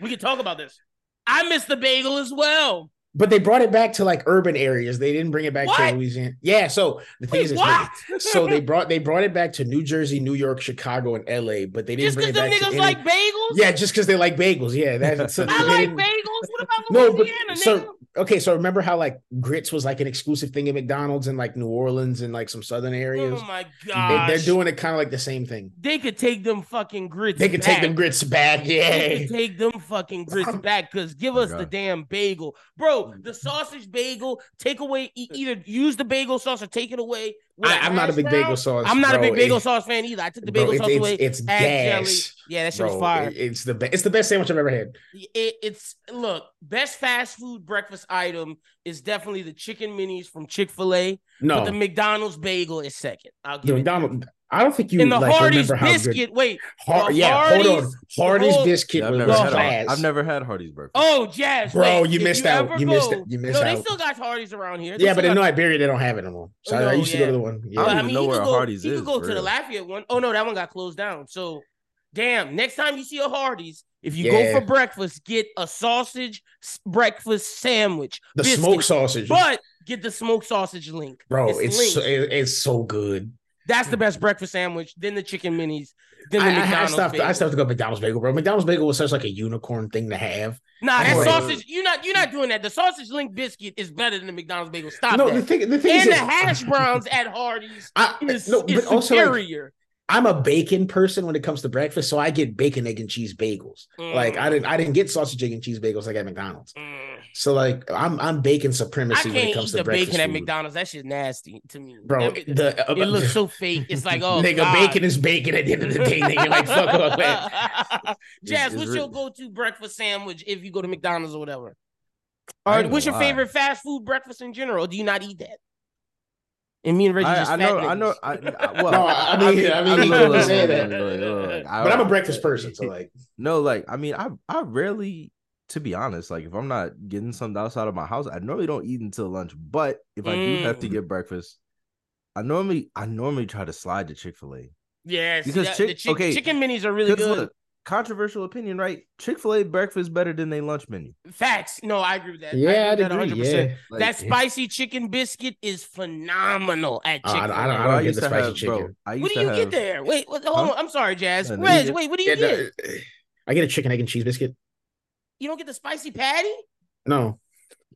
We can talk about this. I miss the bagel as well. But they brought it back to like urban areas. They didn't bring it back What? to Louisiana. Yeah. So the thing Wait, is, what? so they brought they brought it back to New Jersey, New York, Chicago, and LA, but they didn't just bring because it back to niggas any- like bagels. Yeah, just because they like bagels. Yeah, that's so I they like bagels. What about No, but Louisiana, nigga? so okay, so remember how like grits was like an exclusive thing at McDonald's in like New Orleans and like some southern areas. oh my god, they're doing it kind of like the same thing. They could take them fucking grits. They could take them grits back. Yeah, They could take them fucking grits back because give Oh, us the damn bagel, bro. Mm-hmm. The sausage bagel. Take away e- either use the bagel sauce or take it away. I, I'm not a big bagel sauce. I'm not a big bagel It- sauce fan either. I took the bro, bagel it's, sauce it's, away. it's add jelly. gas. Yeah, that shit bro. was fire. It- it's the best. It's the best sandwich I've ever had. it, it's look best fast food breakfast item is definitely the chicken minis from Chick Fil A, No, but the McDonald's bagel is second. I'll the give it. McDonald's. I don't think you And the like, Hardee's remember how good. biscuit. Wait, Har- the yeah, hold on. Hardee's- Hardee's whole- biscuit Yeah, I've was never had. class. Har- I've never had Hardee's breakfast. oh Jaz, Bro, wait, you if missed out. You missed go- it. You missed no, they still got Hardee's around here. They Yeah, but still in got- New Iberia they don't have it anymore. So Oh, I used to go to the one. Yeah. I don't But, even mean, know where could go, Hardee's You is, You could go for to the. Lafayette one. Oh no, that one got closed down. So, damn. Next time you see a Hardee's, if you Yeah. go for breakfast, get a sausage breakfast sandwich. the biscuit, smoked sausage, But get the smoked sausage link, bro, it's linked. so, it- it's so good. That's the best breakfast sandwich. Then the chicken minis. Then the I, I, I stopped. I bagel. still have to go McDonald's bagel, bro. McDonald's bagel was such like a unicorn thing to have. Nah, that sausage. You're not. You're not doing that. The sausage link biscuit is better than the McDonald's bagel. Stop no, that. the thing, the thing and is, the hash browns at Hardee's I, is, no, is also like, superior. I'm a bacon person when it comes to breakfast, so I get bacon, egg, and cheese bagels. Like I didn't, I didn't get sausage, egg, and cheese bagels like at McDonald's. Mm. So like I'm, I'm bacon supremacy when it comes to the breakfast bacon at. McDonald's. That shit nasty to me, bro. That- The, it looks so fake. It's like, oh, nigga, God. bacon is bacon at the end of the day. Nigga, like fuck off, man. Jaz, what's your go-to breakfast sandwich if you go to McDonald's or whatever? Or what's your lie. favorite fast food breakfast in general? Or do you not eat that? And me and Reggie just I, I know, I know. I, I well, No, I mean- I mean, you look, can look, say look, that. look, look, look, I- But I'm a breakfast person, so like No, like I mean, I I rarely, to be honest, like if I'm not getting something outside of my house, I normally don't eat until lunch. But if I do have to Mm. get breakfast, I normally I normally try to slide to Chick Fil A. Yes, Because that- chick- the chick- okay, chicken minis are really good. look, controversial opinion, right? Chick Fil A breakfast better than they lunch menu. Facts. No, I agree with that. yeah, I I'd agree with agree. that 100%. Yeah, Like, that spicy chicken biscuit is phenomenal at Uh, I Chick don't- Fil I don't- A. I bro, don't get the spicy have- chicken. Bro, I used What do to you have, get there? Wait, what, hold Huh? on. I'm sorry, Jaz. Yeah, no, Reg, you- wait, what do you Yeah, get? no, I get a chicken, egg, and cheese biscuit. You don't get the spicy patty? No,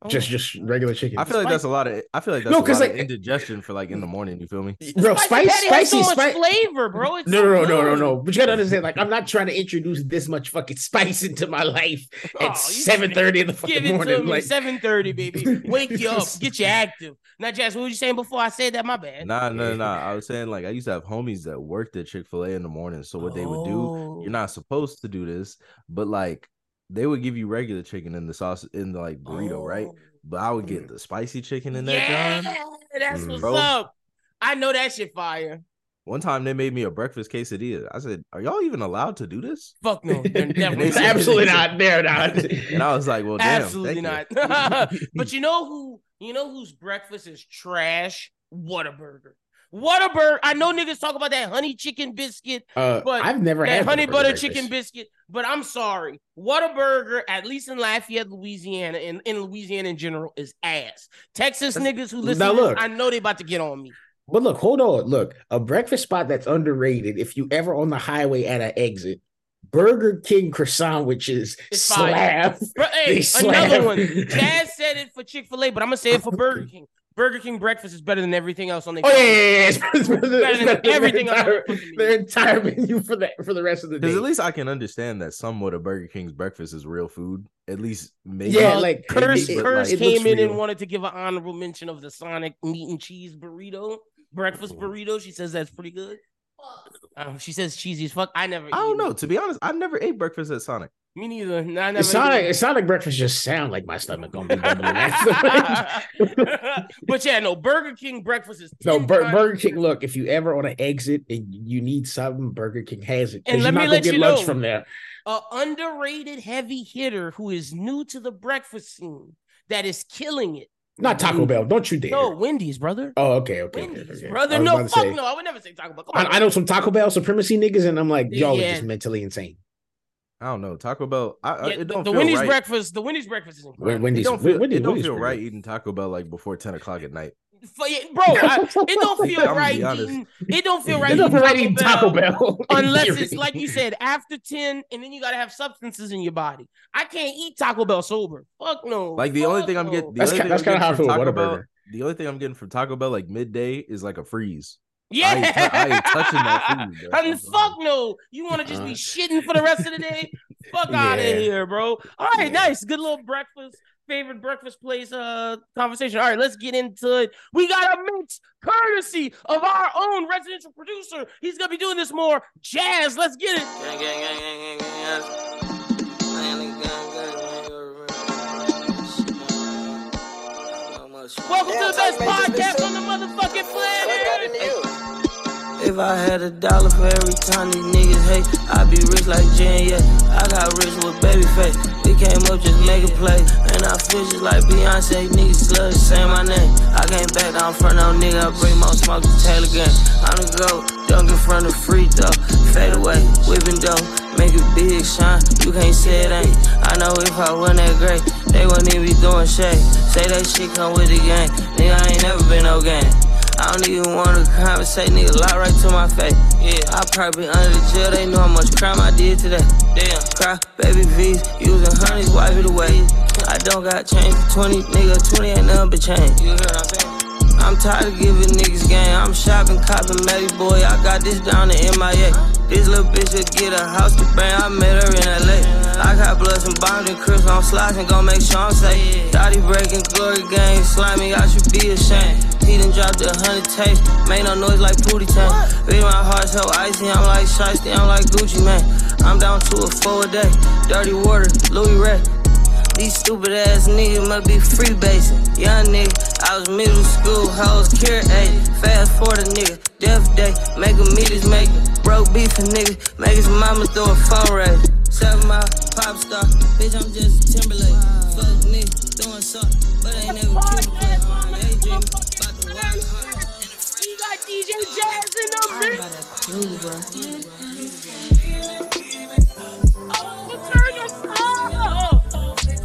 Oh. just just regular chicken. I feel like that's a lot of. I feel like that's No, a 'cause, lot of like- indigestion for like in the morning. You feel me? bro, spicy spice, patty spicy, so much spicy. flavor, bro. It's No, no, no, no, no, no. But you gotta understand, like, I'm not trying to introduce this much fucking spice into my life Oh, at you seven thirty in the Give fucking it morning. to me, Like, seven thirty, baby. Wake you up, get you active. Now, Jaz, what were you saying before I said that? My bad. Nah, no, nah. I was saying like I used to have homies that worked at Chick Fil A in the morning. So what they would do, Oh. you're not supposed to do this, but like they would give you regular chicken in the sauce in the like burrito, right? Oh. But I would get the spicy chicken in that Yeah, John. that's Mm. what's Bro. up. I know that shit fire. One time they made me a breakfast quesadilla. I said, "Are y'all even allowed to do this?" Fuck no, they're definitely It's absolutely not. They're not. And I was like, "Well, damn, Absolutely thank not. you. but you know who? You know whose breakfast is trash? Whataburger. Whataburger. I know niggas talk about that honey chicken biscuit, Uh, But I've never had honey butter chicken biscuit. But I'm sorry, Whataburger! at least in Lafayette, Louisiana, and in Louisiana in general, is ass. Texas niggas who listen, Now look. I know they about to get on me. But look, hold on. Look, a breakfast spot that's underrated. If you ever on the highway at an exit, Burger King croissant, which is slab. Bro, hey, another one. Jaz said it for Chick Fil A, but I'm gonna say it for Burger King. Burger King breakfast is better than everything else on their. Oh yeah, yeah, yeah. It's, it's better than, Better it's than better than everything their on the entire, fucking menu. their entire menu for the for the rest of the day. Because at least I can understand that somewhat of Burger King's breakfast is real food. At least maybe. Yeah, like, Curse, it- it- Curse it looks came in and wanted to give an honorable mention of the Sonic meat and cheese burrito, breakfast burrito. She says that's pretty good. Um, she says cheesy as fuck. I never. I don't eaten know. it. To be honest, I never ate breakfast at Sonic. Me neither. No, I never. It's Sonic, did. Sonic breakfast just sound like my stomach gonna be bubbling. but yeah, no. Burger King breakfast is no, Bur- Burger King. Look, if you ever on an exit and you need something, Burger King has it. And you're let not me let get you lunch know- from there. a underrated heavy hitter who is new to the breakfast scene that is killing it. Not Taco Bell. Don't you dare. No, Wendy's, brother. Oh, okay, okay. okay, Wendy's, okay. brother. I No, fuck say- no. I would never say Taco Bell. Come on. I, I know some Taco Bell supremacy niggas, and I'm like, y'all Yeah. are just mentally insane. I don't know. Taco Bell. I, I Yeah, it don't the feel Wendy's right. breakfast. The Wendy's breakfast is When, incredible. when It don't feel, when, it don't Wendy's feel pretty right eating Taco Bell like before 10 o'clock at night. F- yeah, Bro, I, it don't feel right. Eating, it don't feel right. It don't feel right eating eating Taco Bell. unless it's like you said after 10 and then you got to have substances in your body i can't eat taco bell sober fuck no Like the only Fuck thing I'm getting, the That's only thing that's I'm kinda getting how I from feel with Taco Bell, the only thing I'm getting from Taco Bell like midday is like a freeze. yeah I ain't tou- I ain't touching that food, bro. and fuck no you want to just be Uh, shitting for the rest of the day fuck out of Yeah. here bro all right Yeah. nice good little breakfast favorite breakfast place uh conversation. All right let's get into it. We got a mix courtesy of our own residential producer. He's gonna be doing this more. Jaz let's get it. Welcome to the best podcast on the motherfucking planet? If I had a dollar for every time these niggas hate, I'd be rich like Jen, yeah. I got rich with baby face. We came up just make a play. And I feel just like Beyonce, niggas sludge, say my name. I can't back down front no nigga, I bring more smoke to Taylor gang. I'm the GOAT, dunk in front of free throw. Fade away, whipping dough, make it big shine. You can't say it ain't. I know if I wasn't that great, they wouldn't even be doing shade. Say that shit come with the gang. Nigga, I ain't never been no gang. I don't even wanna conversate, nigga, lie right to my face. Yeah, I probably under the jail, they know how much crime I did today. Damn, cry, baby V's, using honeys, wipe it away. I don't got change for 20, nigga, 20 ain't nothing but change. You hear what I'm saying? I'm tired of giving niggas game. I'm shopping, copping, Matty boy. I got this down in MIA. This little bitch will get a house to bang. I met her in LA. I got blood and bombs and crisps on slides and gon' make sure I'm safe. He breaking glory gang, slimy. I should be ashamed. He done dropped a hundred tapes, made no noise like Pootie Tang. Beat my heart so icy, I'm like Shiesty, I'm like Gucci Mane. I'm down to a four a day. Dirty water, Louis Ray. These stupid ass niggas must be freebasing. Young nigga, I was middle school, hoes cure A. Fast forward a nigga, death day, make a meters make it. Broke beef a nigga, make his mama throw a phone raise. Seven mile pop star, bitch, I'm just a Timberlake. Fuck nigga, doing something, but ain't never a play. Daydreaming about the wild. You got DJ Jaz in the mix. About clue, bro.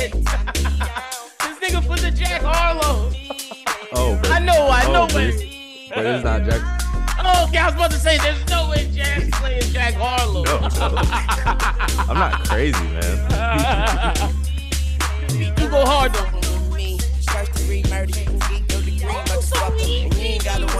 shit! this nigga put the Jack Harlow. Oh, but, I know, I oh, know, but it's, but it's not Jack. Oh, okay, I was about to say, there's no way Jack's playing Jack Harlow. No, no. I'm not crazy, man. you go hard though.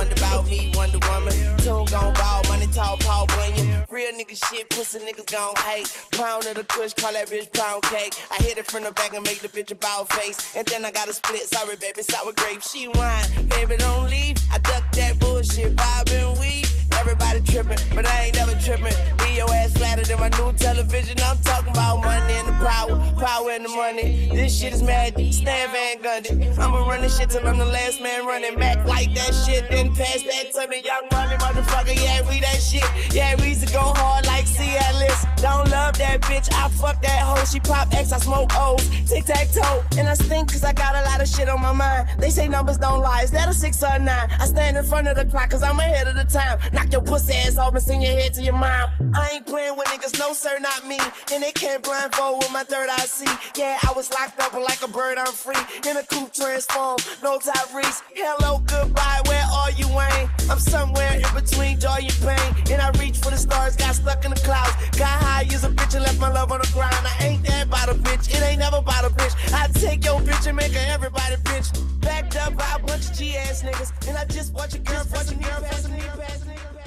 Wonder about me, Wonder Woman. Tune gon' ball, money tall, Paul Bunyan. Real nigga shit, pussy niggas gon' hate. Pound of the kush, call that bitch pound cake. I hit it from the back and make the bitch a bow face. And then I got a split, sorry baby, sour grape. She whine, baby don't leave. I duck that bullshit, and weed. Everybody tripping, but I ain't never tripping. Be your ass flatter than my new television. I'm talking about money and the power, power and the money. This shit is mad, Stan Van Gundy. I'ma run this shit till I'm the last man running back like that shit. Then pass that to the young money motherfucker. Yeah, we that shit. Yeah, we used to go hard like Cialis. Don't love that bitch. I fuck that hoe. She pop X, I smoke O's. Tic tac toe. And I stink cause I got a lot of shit on my mind. They say numbers don't lie. Is that a six or a nine? I stand in front of the clock cause I'm ahead of the time. Knock your pussy ass off and send your head to your mom. I ain't playing with niggas, no sir, not me. And they can't blindfold with my third eye see. Yeah, I was locked up, but like a bird, I'm free. In a coupe transform, no Tyrese. Hello, goodbye, where are you, Wayne? I'm somewhere in between joy and pain. And I reach for the stars, got stuck in the clouds. Got high as a bitch and left my love on the ground. I ain't that a bitch, it ain't never a bitch. I take your bitch and make her everybody bitch. Backed up by a bunch of G ass niggas. And I just watch a girl, watch a girl, pass a pass a.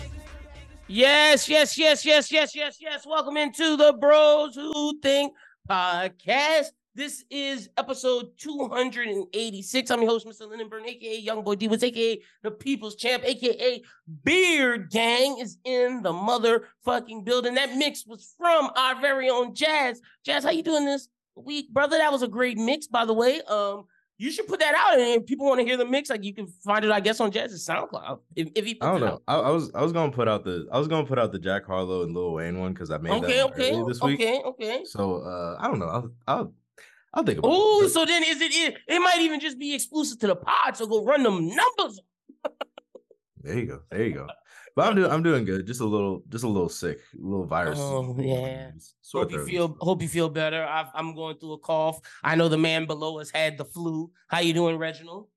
Yes, yes, yes, yes, yes, yes, yes. Welcome into the Bros Who Think podcast. This is episode 286. I'm your host, Mr. Lindenburn, aka Young Boy Divas, aka the People's Champ, aka Beard Gang is in the motherfucking building. That mix was from our very own Jaz. Jaz, how you doing this week, brother? That was a great mix, by the way. Um, you should put that out, and if people want to hear the mix, like you can find it, I guess, on Jaz's SoundCloud. If, if he I don't it know. out. I, I was I was gonna put out the I was gonna put out the Jack Harlow and Lil Wayne one because I made Okay, that okay, this week. okay, okay. So uh, I don't know. I'll I'll, I'll think about Oh, so then is it, it? It might even just be exclusive to the pod. So go run them numbers. There you go. There you go. But I'm doing I'm doing good. Just a little just a little sick, a little virus. Oh, yeah. Sore Hope you feel. Hope you feel better. I've, I'm going through a cough. I know the man below us had the flu. How you doing, Reginald?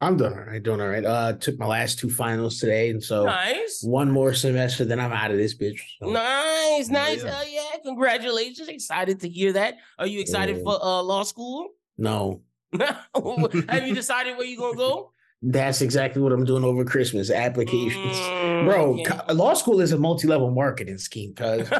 I'm doing all right, doing all right. Uh, took my last two finals today, and so nice. one more semester, then I'm out of this bitch. So. Nice, nice. Yeah. Hell yeah! Congratulations. Excited to hear that. Are you excited Yeah. for uh law school? No, Have you decided where you're gonna go? That's exactly what I'm doing over Christmas. Applications, Mm, bro. okay. co- law school is a multi-level marketing scheme, cuz.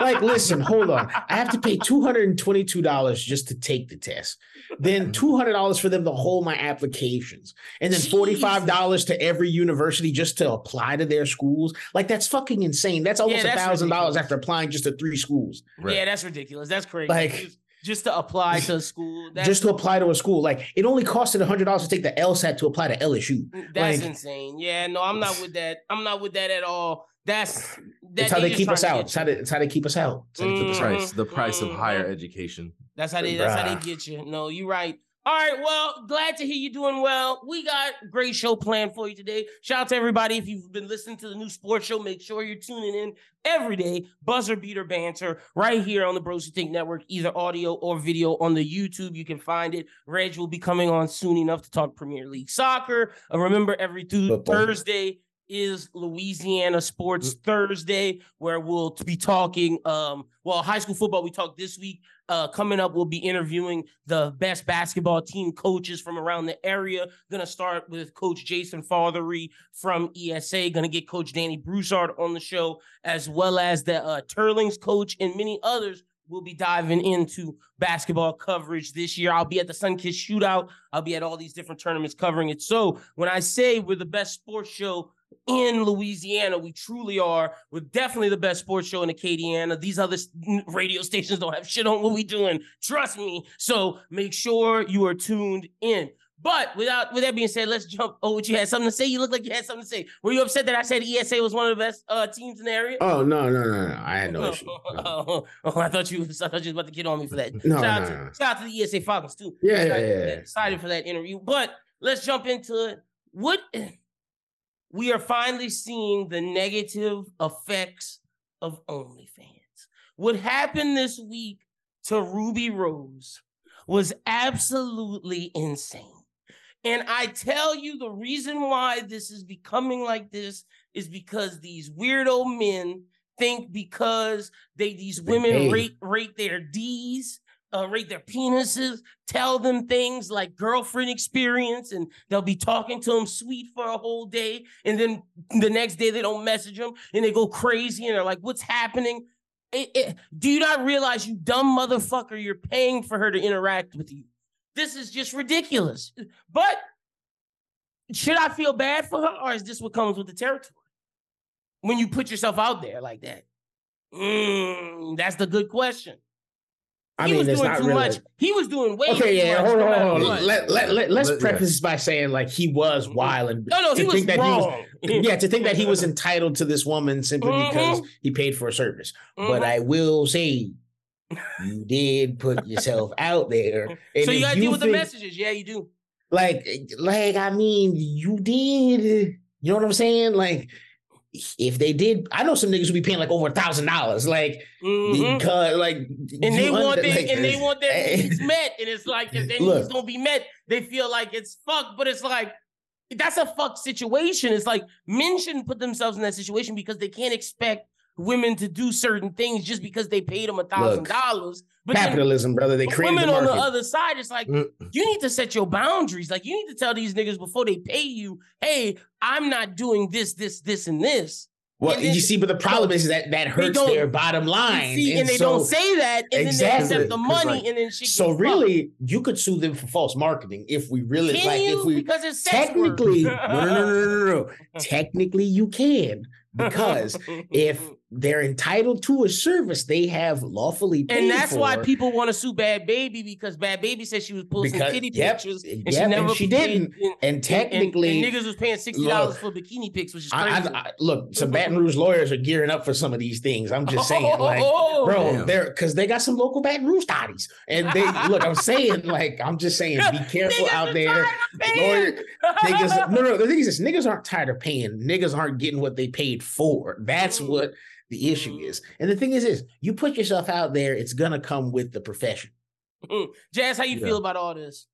like, listen, hold on. I have to pay two hundred and twenty-two dollars just to take the test. Then two hundred dollars for them to hold my applications, and then forty-five dollars to every university just to apply to their schools. Like, that's fucking insane. That's almost a thousand dollars after applying just to three schools. Right. Yeah, that's ridiculous. That's crazy. Like- just, just to apply to a school. That's, just to apply to a school. Like, it only costed hundred dollars to take the LSAT to apply to LSU. That's like- insane. Yeah, no, I'm not with that. I'm not with that at all. That's that It's how they keep us out. get It's how they, it's how they keep us out. It's how they keep us The price, the price of higher Mhm. education. That's how they. That's how they get you. No, you're right. All right. Well, glad to hear you doing well. We got a great show planned for you today. Shout out to everybody. If you've been listening to the new sports show, make sure you're tuning in every day. Buzzer beater banter right here on the Bros Who Think Network, either audio or video on the YouTube. You can find it. Reg will be coming on soon enough to talk Premier League soccer. Uh, remember, every Football. Thursday is Louisiana Sports Thursday, where we'll be talking. Um, well, high school football we talked this week. Uh, coming up, we'll be interviewing the best basketball team coaches from around the area. Gonna start with Coach Jason Fathery from ESA. Gonna get Coach Danny Broussard on the show, as well as the uh, Teurlings coach and many others. We'll be diving into basketball coverage this year. I'll be at the Sun Sunkiss Shootout. I'll be at all these different tournaments covering it. So when I say we're the best sports show in Louisiana. We truly are. We're definitely the best sports show in Acadiana. These other radio stations don't have shit on what we're doing. Trust me. So make sure you are tuned in. But without with that being said, let's jump. Oh, what you had something to say? You look like you had something to say. Were you upset that I said ESA was one of the best uh, teams in the area? Oh no, no, no, no. I had no issue. No. Oh, oh, I thought you was I thought you was about to get on me for that. No, shout, out no, to, no. shout out to the ESA Falcons too. Yeah, Excited yeah, yeah, yeah. Excited for that interview. But let's jump into it. What we are finally seeing the negative effects of OnlyFans. What happened this week to Rubi Rose was absolutely insane. And I tell you, the reason why this is becoming like this is because these weirdo men think because they these women rate rate their D's, uh, rate their penises, tell them things like girlfriend experience, and they'll be talking to them sweet for a whole day, and then the next day they don't message them, and they go crazy, and they're like, "What's happening?" It- it- do you not realize, you dumb motherfucker, you're paying for her to interact with you? This is just ridiculous. But should I feel bad for her, or is this what comes with the territory? When you put yourself out there like that, Mm, that's the good question. I he mean, was doing not too really. much. He was doing way Okay, too yeah, much. hold on, hold on. Let, let, let, let's Let- preface this by saying like he was wild and no, no, he to was think that he was- wrong. yeah, to think that he was entitled to this woman simply because he paid for a service. But Mhm. I will say, you did put yourself out there. And so you if gotta deal with the messages. Yeah, you do. Like, like I mean, you did. You know what I'm saying? Like, if they did, I know some niggas would be paying like over a thousand dollars. Like, Mhm. because like, and they want under- their, like, and they want their needs met, and it's like if their Look. needs don't be met, they feel like it's fucked. But it's like that's a fucked situation. It's like men shouldn't put themselves in that situation because they can't expect women to do certain things just because they paid them a thousand dollars. But then capitalism, brother. They created women the on the other side, it's like Mm. you need to set your boundaries. Like you need to tell these niggas before they pay you, hey, I'm not doing this, this, this, and this. Well, and then- you see, but the problem is that that hurts their bottom line. See, and, they so, don't say that, and then they Exactly, accept the money, like- and then she. So really, you could sue them for false marketing if we really can like you? if we because it's technically no, no, no, no, no, no. Technically, you can because if they're entitled to a service they have lawfully paid and that's why people want to sue Bhad Bhabie because Bhad Bhabie said she was pulling some Because- kitty yep, pictures and yep, she and never she didn't. And, and- and technically, and, niggas was paying sixty dollars for bikini pics, which is crazy. I, I, look, some Baton Rouge lawyers are gearing up for some of these things. I'm just saying, like, Oh, bro, damn. they're because they got some local Baton Rouge thotties, and they look. I'm saying, like, I'm just saying, be careful out there. tired of paying. Lawyer, niggas, no, no. The thing is, this, niggas aren't tired of paying. Niggas aren't getting what they paid for. That's Mm. what the issue mm. is. And the thing is, is you put yourself out there, it's gonna come with the profession. Mm. Jaz, how you Yeah. feel about all this?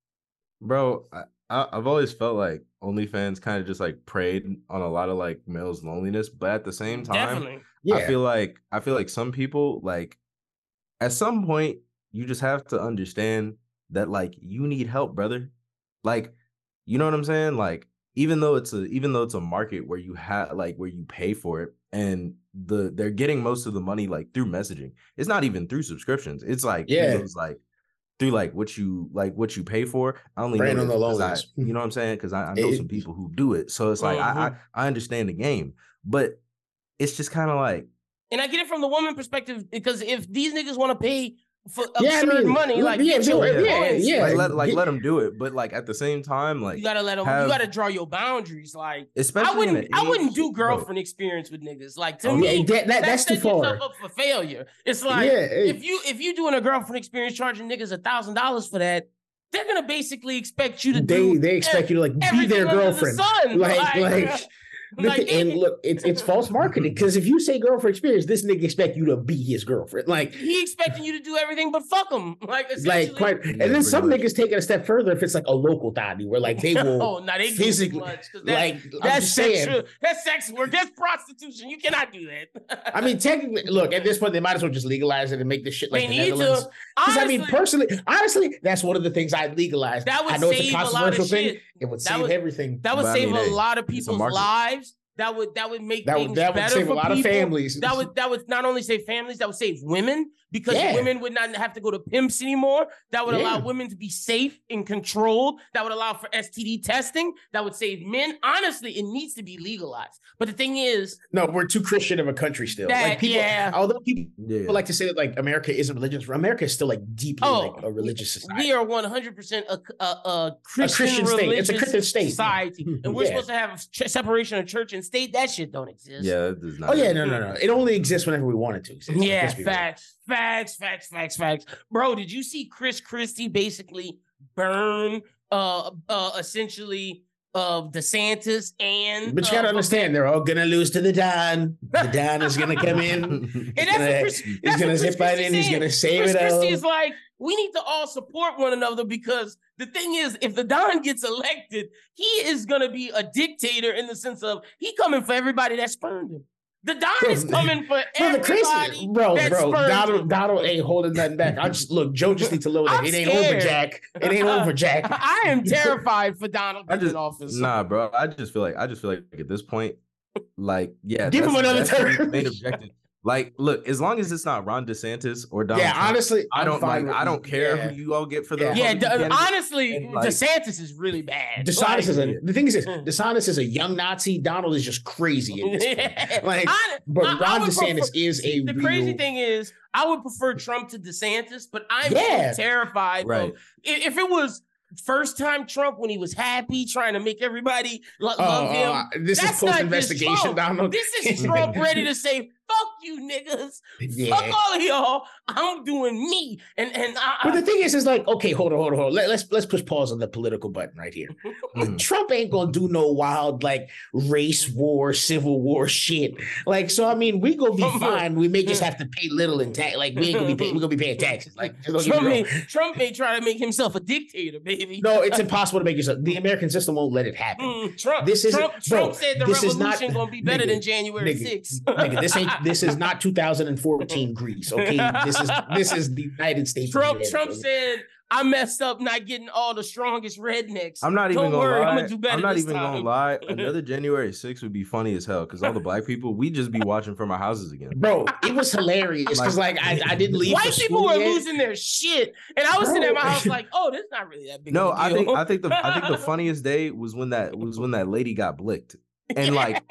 bro I, I i've always felt like onlyfans kind of just like preyed on a lot of like males loneliness but at the same mm, time Definitely. i feel like i feel like some people like at some point you just have to understand that like you need help brother like you know what i'm saying like even though it's a even though it's a market where you have like where you pay for it and the they're getting most of the money like through messaging. It's not even through subscriptions. It's like Yeah. those, like through like what you like what you pay for. I only Preying know on this the 'cause I- you know what i'm saying? Because I, I know It- some people who do it. So it's like I, Mhm. I i understand the game. But it's just kind of like And I get it from the woman perspective because if these niggas want to pay for Yeah, I mean, money, like yeah, get your yeah, yeah, points. yeah. like let like get- let them do it but like at the same time like you gotta let them. have- you gotta draw your boundaries. Like especially I wouldn't. in an I wouldn't age- do bro, girlfriend experience with niggas. Like to Oh, me, yeah, that, that, that's too far. up for failure. It's like yeah, hey, if you if you doing a girlfriend experience charging niggas a thousand dollars for that, they're gonna basically expect you to they do they expect you to like be their under the girlfriend. sun. Like, like, like, and look, it's it's false marketing because if you say girlfriend experience, this nigga expect you to be his girlfriend. Like, he expecting you to do everything but fuck him. Like, like quite. Yeah, and then some much. niggas take it a step further if it's like a local thotty where like they will oh, no, they do too physically much, 'cause that- like. That's saying. sexual. That's sex work. That's prostitution. You cannot do that. I mean, technically, look at this point, they might as well just legalize it and make this shit like they the need Netherlands. Because I mean, personally, honestly, that's one of the things I'd legalize. that would I know it's a save a lot controversial of thing. shit. It would That save would- everything. That would But I save mean, a hey, lot of people's lives. That would that would make That things would that would better save a for lot of families. That would that would not only save families, that would save women because Yeah. women would not have to go to pimps anymore. That would allow women to be safe and controlled. That would allow for STD testing. That would save men. Honestly, it needs to be legalized. But the thing is, no, we're too Christian of a country still. That- like people, yeah. although people yeah like to say that like America isn't religious, America is still like deeply Oh, like a religious society. we are one hundred percent a a, a Christian, Christian state. It's a Christian state. society, and we're Yeah. supposed to have ch- separation of church and state. That shit don't exist. yeah that does not Oh yeah, no, no, no. It only exists whenever we want it to exist. Yeah, Let's facts, facts, facts, facts, facts. Bro, did you see Chris Christie basically burn uh uh essentially of DeSantis and. But you gotta uh, understand, they're all gonna lose to the Don. The Don is gonna come in. And that's gonna- Chris, He's that's gonna what Chris zip right in. He's gonna save Chris it all. Christie is like, we need to all support one another because the thing is, if the Don gets elected, he is gonna be a dictator in the sense of he coming for everybody that spurned him. The Don is coming for Bro, the crazy, everybody. bro, bro, spurned Donald. Donald ain't holding nothing back. I just look, Joe just needs to know that I'm it ain't scared. over, Jack. It ain't over, Jack. I am terrified for Donald I being in just office. nah, bro. I just feel like I just feel like at this point, like yeah, Give him another that's term. Main objective. Like, look, as long as it's not Ron DeSantis or Donald yeah, Trump, honestly, I don't like. I don't care yeah. who you all get for the Yeah. Yeah, d- honestly, And, like- DeSantis is really bad. DeSantis is a the thing is this DeSantis is a young Nazi. Donald is just crazy at this point. Like, I- But I- I Ron would DeSantis prefer- is a the real, crazy thing is, I would prefer Trump to DeSantis, but I'm Yeah. terrified. Right. Of, if it was first time Trump when he was happy, trying to make everybody lo- Oh, love him. uh, this That's is not post investigation, Donald. This is Trump ready to say, "Fuck you, niggas! yeah. Fuck all of y'all! I'm doing me." And and I, But the thing is, is like, okay, hold on, hold on, hold on. Let, us let's push pause on the political button right here. Trump ain't gonna do no wild like race war, civil war shit. Like, so I mean, we gonna be fine. We may just have to pay little in tax. Like, we ain't gonna be paying. We gonna be paying taxes. Like, just don't get Trump may. Trump may try to make himself a dictator, baby. No, it's impossible to make yourself. The American system won't let it happen. Mm, Trump, This isn't- Trump, bro, Trump said the this is not- revolution gonna be better nigga, than January nigga, 6th. Nigga, this ain't. This is not 2014 Greece. Okay, this is this is the United States. Trump, America. Trump said, I messed up not getting all the strongest rednecks. I'm not even Don't gonna worry, lie. I'm gonna do better I'm not even time. gonna lie. Another January 6th would be funny as hell because all the black people we just be watching from our houses again. Bro, it was hilarious because like I, I didn't leave. White people school were yet. losing their shit, and I was sitting at my house like, "Oh, this is not really that big." No, of a I deal. think I think the I think the funniest day was when that was when that lady got blicked. And like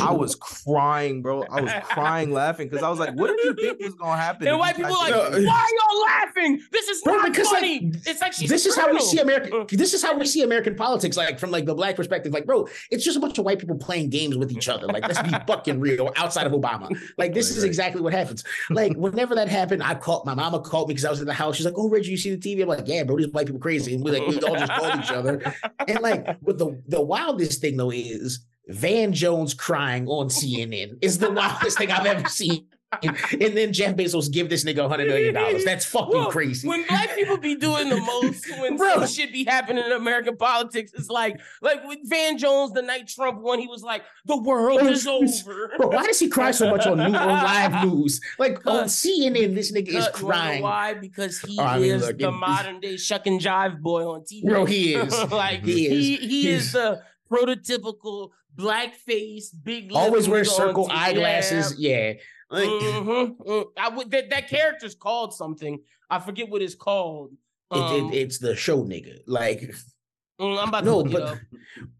I was crying, bro. I was crying laughing because I was like, what did you think was gonna happen? and white people like, No. "Why are y'all laughing? This is Bro, not because, like, funny." it's like she's this a is how we see American. This is how we see American politics, like from like the black perspective. Like, bro, it's just a bunch of white people playing games with each other. Like, let's be fucking real. Outside of Obama, like this Right, is right. exactly what happens. Like, whenever that happened, I called my mama called me because I was in the house. She's like, "Oh, Reggie, you see the TV?" I'm like, "Yeah, bro, these white people crazy." And we like we all just called each other. And like, but the the wildest thing though is Van Jones crying on CNN is the wildest thing I've ever seen. And then Jeff Bezos give this nigga hundred million dollars. That's fucking Well, crazy. When black people be doing the most, when Bro. some shit be happening in American politics, it's like like with Van Jones the night Trump won, he was like, "The world is over." Bro, why does he cry so much on, new, on live news? Like on CNN, this nigga is crying. why? Because he Oh, I mean, is the modern day shuck and jive boy on TV. Bro, he is. like He he is. he, He's- is the prototypical black face, big Always wear on circle eyeglasses. Yeah. Like, Mhm, mm. I would that, that character's called something. I forget what it's called. it- Um, it- it's the show nigga. Like, mm, I'm about to no, but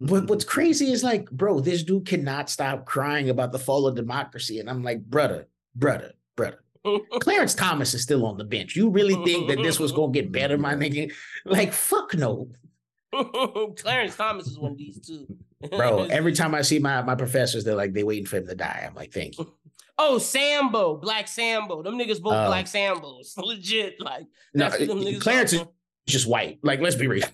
but what's crazy is like, bro, this dude cannot stop crying about the fall of democracy. And I'm like, brother, brother, brother. Clarence Thomas is still on the bench. You really think that this was gonna get better, my nigga? Like, fuck no. Clarence Thomas is one of these too. Bro, every time I see my, my professors, they're like, they waiting for him to die. I'm like, thank you. Oh, Sambo, Black Sambo. Them niggas both Oh. Black Sambos. Legit. Like No, that's what them niggas Clarence is just white. Like, let's be real.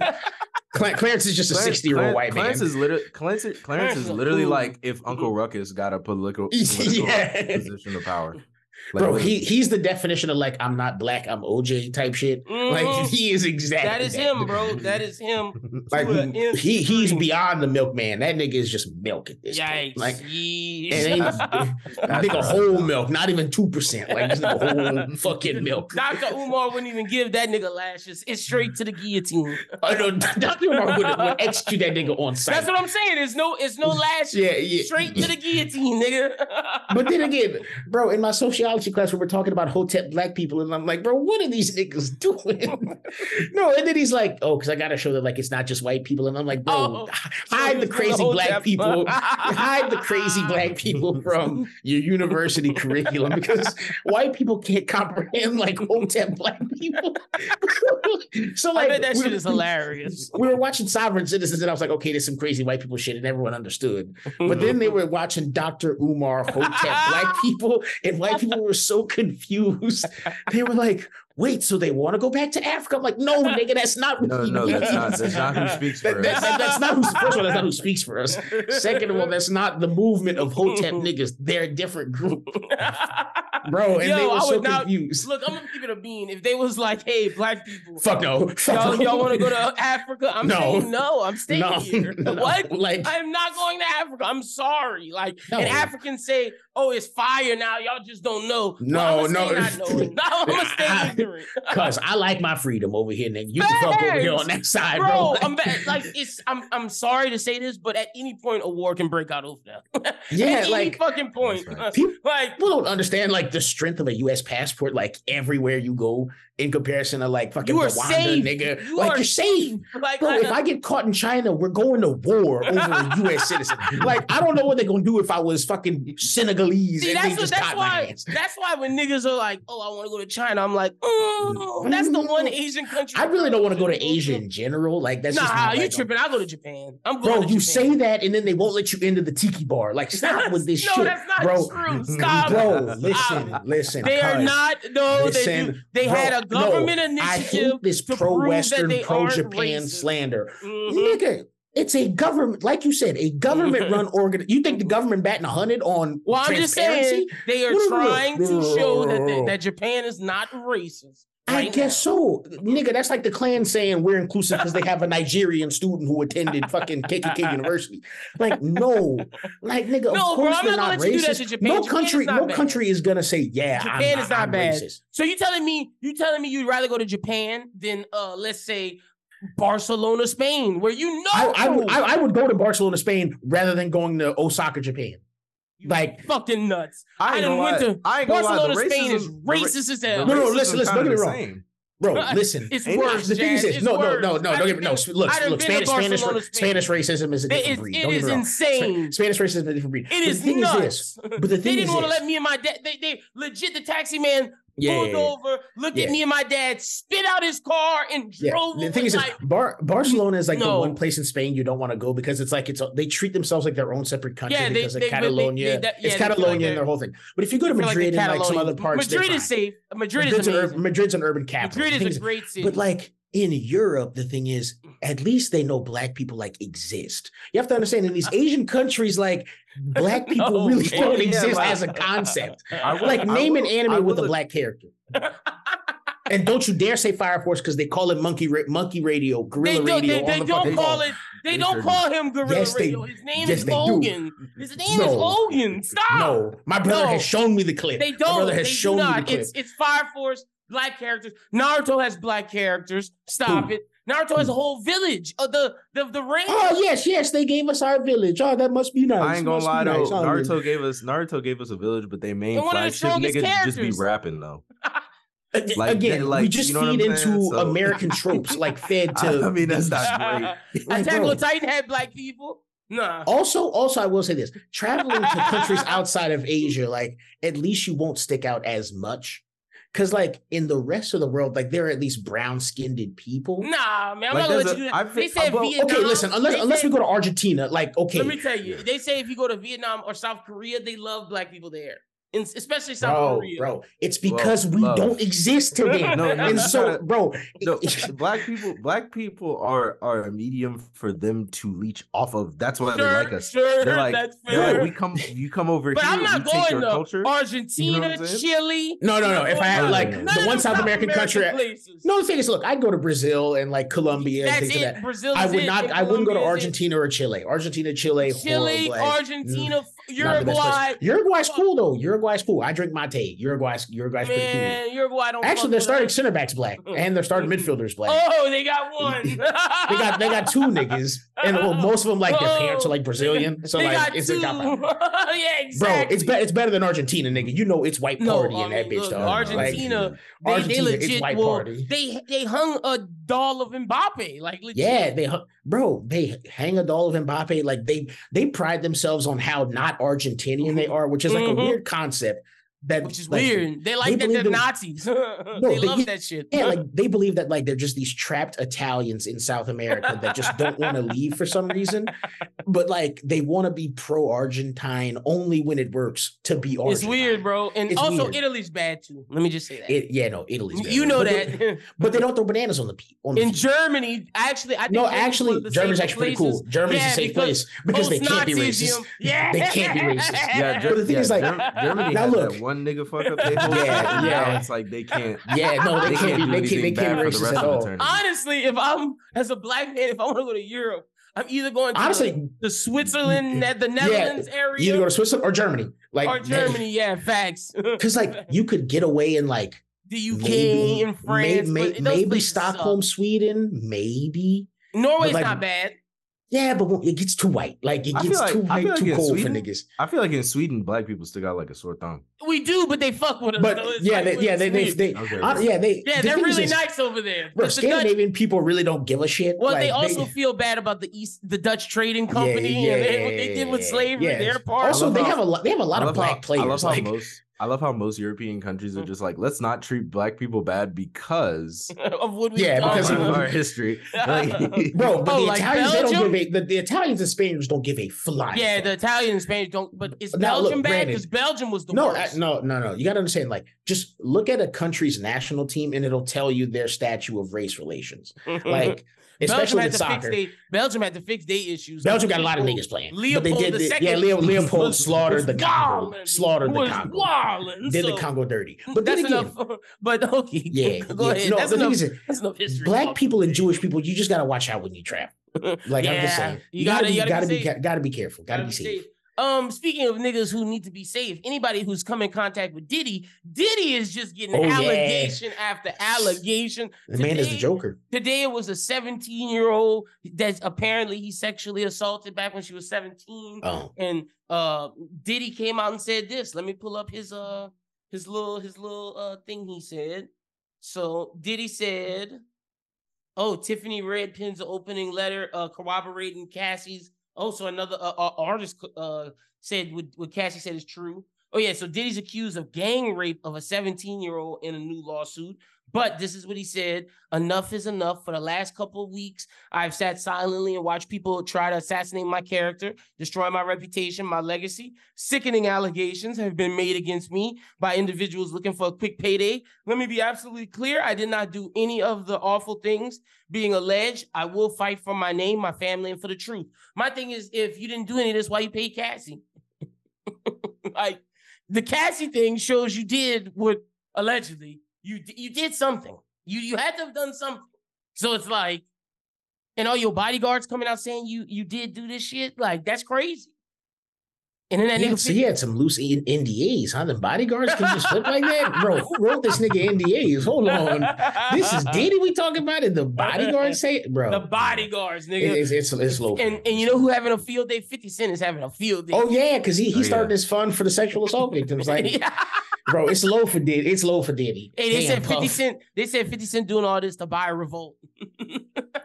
Cla- Clarence is just a 60 year old Clarence- white Clarence man. is literally Clarence, Clarence Clarence is is literally like if Uncle mm-hmm. Ruckus got a political, political Yeah. position of power. Like, Bro, he he's the definition of like I'm not black, I'm OJ type shit. Like Mhm. he is exactly that is him, bro. That is him. Like to a he he's beyond the milkman. That nigga is just milk at this Yikes. point. Like Yeesh. it ain't nigga whole milk, not even two percent. Like this nigga whole fucking milk. Dr. Umar wouldn't even give that nigga lashes. It's straight to the guillotine. I know Dr. Umar would, would execute that nigga on sight. That's what I'm saying. It's no, it's no lashes. Yeah, yeah. Straight to the guillotine, nigga. But then again, bro, in my sociology class, where we're talking about Hotep black people, and I'm like, bro, what are these niggas doing? no, and then he's like, oh, because I gotta show that like it's not just white people, and I'm like, bro, Oh, hide the crazy the black people, hide the crazy black people from your university curriculum because white people can't comprehend like Hotep black people. so I like, bet that shit is hilarious. we were watching Sovereign Citizens, and I was like, okay, there's some crazy white people shit, and everyone understood. But then they were watching Dr. Umar Hotep black people, and white people were so confused. They were like, wait, so they want to go back to Africa? I'm like, no, nigga, that's not what No, no, that's not that's not who speaks for That- that- us. that- that's not who, first of all, that's not who speaks for us. Second of all, that's not the movement of Hotep niggas. They're a different group, bro. And Yo, they were I so would not- confused. Look, I'm gonna keep it a bean. If they was like, "Hey, black people, Fuck no. Fuck y'all, no. y'all want to go to Africa?" I'm No. saying no. I'm staying No, here. no, What? like- I am not going to Africa. I'm sorry. Like, No. and Africans say, "Oh, it's fire now. Y'all just don't know." No, I'ma no. stay not. No, I'm gonna stay I- Cause I like my freedom over here, nigga. You can fuck over here on that side, bro. Bro, I'm ba- like it's. I'm. I'm sorry to say this, but at any point, a war can break out over there. Yeah, at any like- fucking point. Right. People- like, People don't understand like the strength of a U.S. passport, like everywhere you go, in comparison to like fucking you are Rwanda, safe, nigga. You like are you're safe. Like, Bro, I- if I get caught in China, we're going to war over a U.S. citizen. Like, I don't know what they're gonna do if I was fucking Senegalese See, that's they what, just that's caught my why. That's why when niggas are like, "Oh, I want to go to China," I'm like, "Mm, "That's the one Asian country." I really don't want to go to Asia in general. Like, that's just nah, not you like, tripping? I'll go to Japan. I'm going. Bro, you Japan. say that, and then they won't let you into the tiki bar. Like, stop with this no, shit, that's not bro. true. Stop, Bro, listen, listen. They are not. No, they Listen, do. They bro, had a government no, I initiative. hate this pro Western, pro Japan slander. Mhm. Nigga, it's a government, like you said, a government run organ. You think the government batting a hundred on Well, I'm just saying transparency? they are trying to show that they, that Japan is not racist. I guess now. so, nigga. That's like the Klan saying we're inclusive because they have a Nigerian student who attended fucking KKK University. Like, no, like, nigga. No, of bro, course I'm they're not not gonna you do that racist. to Japan. No Japan country, no bad. country is gonna say, yeah, Japan not, is not I'm bad. racist. So you telling me you telling me you'd rather go to Japan than uh let's say Barcelona, Spain, where you know I, I, would, I, I would go to Barcelona, Spain, rather than going to Osaka, Japan. You like- fucking nuts. I I ain't done gonna went to I ain't gonna lie. Barcelona, The Spain is racism- racist as hell. No, no, listen, listen, don't get me wrong. same. Bro, listen. It's Ain't worse. The thing is Jaz. It's No, no, worse. no, no, don't get me. No, look, look. Spanish, Spanish, Spain. Spanish racism is a different is, breed. it Don't get is me wrong. insane. Spanish racism is a different breed. It But is the thing nuts. is this. But the they didn't is want to let me and my dad. They, they legit the taxi man Yeah, pulled yeah, over, looked Yeah. at me and my dad, spit out his car, and drove. The thing is, like, Bar- Barcelona is like the one place in Spain you don't want to go because it's like it's a, they treat themselves like their own separate country Yeah, because they- of they- Catalonia. they- that- it's yeah, they feel like Catalonia they're- and their whole thing. But if you go to feel like Madrid and like some other parts, Madrid is safe. Madrid Madrid's is an, ur- Madrid's an urban capital. Madrid is a great city. But like in Europe, the thing is, at least they know black people like exist. You have to understand in these Asian countries, like black people No, really man. don't exist as a concept. Will- Like name an will- I anime with a black character. And don't you dare say Fire Force because they call it monkey ra- monkey radio, they gorilla don't, radio they, they the don't call phone. it. They They don't call him Gorilla Yes, they- Radio. His name yes, is they do. Logan. His name is No. Logan. Stop. No, my brother No. has shown me the clip. They My don't. brother They has do shown me the clip. It's it's Fire Force black characters. Naruto has black characters. Stop Who? it. Naruto has a whole village of the the the ring. Oh yes, yes, they gave us our village. Oh, that must be nice. I ain't gonna Must lie though. nice. Naruto gave us Naruto gave us a village, but they main And one of the flagship strongest nigga just be rapping though. Like, Again, they- we like, just you know feed into? So- American tropes, like fed to. I mean, that's not great. Like, Attack bro. on Titan had black people. Nah. Also, also, I will say this: traveling to countries outside of Asia, like at least you won't stick out as much. Cause like in the rest of the world, like there are at least brown skinned people. Nah, man. I'm Like, not gonna let you do that. They said well, Vietnam. Okay, listen, unless unless said- we go to Argentina, like okay, Let me tell you, they say if you go to Vietnam or South Korea, they love black people there, especially South bro, Korea. bro, it's because we love. don't exist to them. No, no, and so, gotta- bro, No, black people, black people are are a medium for them to leech off of. That's why Sure, they like us. sure, They're like, that's they're like, we come, you come over but here, I'm not we take going to culture. Argentina, You know what I'm saying? Chile. no, no, no. If I had like no, no. the one of South American country, places. no, the thing is, look, I'd go to Brazil and like Colombia and things it. like that. Brazil. I would it, not. I wouldn't go to Colombia is it. Argentina or Chile. Argentina, Chile, Chile, mm. Argentina, not the best place. Uruguay. Uruguay's cool though. Uruguay's cool. I drink mate. Uruguay's Uruguay's pretty cool. Man, Uruguay don't. Actually, they're starting center backs black, and they're starting midfielders black. Oh, they got one. They got they got two niggas, and well, most of them like their parents are like Brazilian, so they like it's two. a cop out. yeah, Bro, it's better. It's better than Argentina, nigga. You know it's white party I in that bitch, dog. Argentina, Like, They, Argentina, they it's legit white will- party. They they hung a doll of Mbappe, like legit. Yeah, they hu- bro, they hang a doll of Mbappe. Like they they pride themselves on how not Argentinian they are, which is like Mhm. a weird concept. That which is like, weird. They like that believe they're in- Nazis. they they- love yeah, that shit. Yeah, like they believe that like they're just these trapped Italians in South America that just don't want to leave for some reason, but like they want to be pro Argentine only when it works to be Argentine. it's weird, bro. And It's also weird. Italy's bad too. Let me just say that. It, yeah, no, Italy's. bad. you know But they- that. but they don't throw bananas on the people. In people. Germany, actually, I think no, Germany's actually, the Germany's safer actually pretty cool. Germany's Yeah, a safe because place because they can't be racist. Yeah, They can't be racist. Yeah, But the thing is, like, Germany now look. That one nigga fuck up their whole Yeah, shit, yeah. Now it's like they can't. Yeah, no, they, They can't, can't be. They can't. They can't be bad racist at all. Honestly, if I'm as a black man, if I want to go to Europe, I'm either going to Honestly, the, the Switzerland, ne- the Netherlands area, either go to Switzerland or Germany, like or Germany. Yeah, facts. because like you could get away in like the UK maybe and France, may- may- maybe Stockholm, suck. Sweden, maybe. Norway's like- not bad. Yeah, but it gets too white. Like it gets like- too white, like too cold Sweden- for niggas. I feel like in Sweden, black people still got like a sore thumb. We do, but they fuck with us. But so it's yeah, like they, we're yeah, they, they, they, Okay, hon- okay. yeah, they, yeah, the they're thing is really nice over there. Bro, But the Dutch- Scandinavian people really don't give a shit. well, they Like, also feel bad about the East, the Dutch trading company, and they, what they did with slavery. yeah. Their part. Also, they how- have a lot. They have a lot of black how, players. I love how like, most. I love how most European countries Mm. are just like, let's not treat black people bad because of what we Yeah, because of of- our history. Like, bro, but Oh, the like Italians they don't give a the, the Italians and Spaniards don't give a fly. Yeah, the Italians and Spaniards don't. But is Now, look, Belgium bad? Because Belgium was the no, worst. uh, no, no, no. You got to understand. Like, just look at a country's national team, and it'll tell you their statue of race relations. Like, Belgium especially had in soccer. they, Belgium had to fix their issues. Belgium got a lot of niggas playing. Leopold but they did, the second yeah, Leo, Leopold was- slaughtered was the Congo, wildin'. slaughtered the Congo, wildin', did the Congo dirty. But that's again, enough. But okay, yeah, go yeah. ahead. No, that's, enough, is, that's enough history. black people and Jewish people, you just got to watch out when you travel. Like I'm just saying, you you, gotta- gotta, you gotta gotta be be, gotta be careful, gotta, be safe. Um, speaking of niggas who need to be safe, anybody who's come in contact with Diddy, Diddy is just getting Oh, yeah. allegation after allegation. The man is a Joker. Today it was a 17 year old that apparently he sexually assaulted back when she was 17. Oh, And uh Diddy came out and said this. Let me pull up his uh his little his little uh thing he said. So Diddy said, Oh, Tiffany Red pins an opening letter uh corroborating Cassie's. Also, another uh, uh, artist uh said what, what Cassie said is true. Oh yeah, so Diddy's accused of gang rape of a 17 year old in a new lawsuit. But this is what he said: Enough is enough. For the last couple of weeks, I've sat silently and watched people try to assassinate my character, destroy my reputation, my legacy. Sickening allegations have been made against me by individuals looking for a quick payday. Let me be absolutely clear: I did not do any of the awful things being alleged. I will fight for my name, my family, and for the truth. My thing is, if you didn't do any of this, why you paid Cassie? like the Cassie thing shows you did what allegedly you you did something. You you had to have done something. So it's like, and all your bodyguards coming out saying you you did do this shit. Like that's crazy. And then that yeah, nigga so he had some loose N- NDAs, huh? The bodyguards can just flip like that, bro. Who wrote this nigga NDAs? Hold on, this is Diddy we talking about, and the bodyguards say it, bro. the bodyguards, It- nigga. it's it's, it's low. and and you know who having a field day? Fifty Cent is having a field day. oh yeah, because he Oh, he yeah. started this fund for the sexual assault victims. Like, Yeah. bro, it's low for Diddy. It's low for Diddy. Hey, they Damn, said 50 Puff. Cent, they said 50 Cent doing all this to buy a revolt.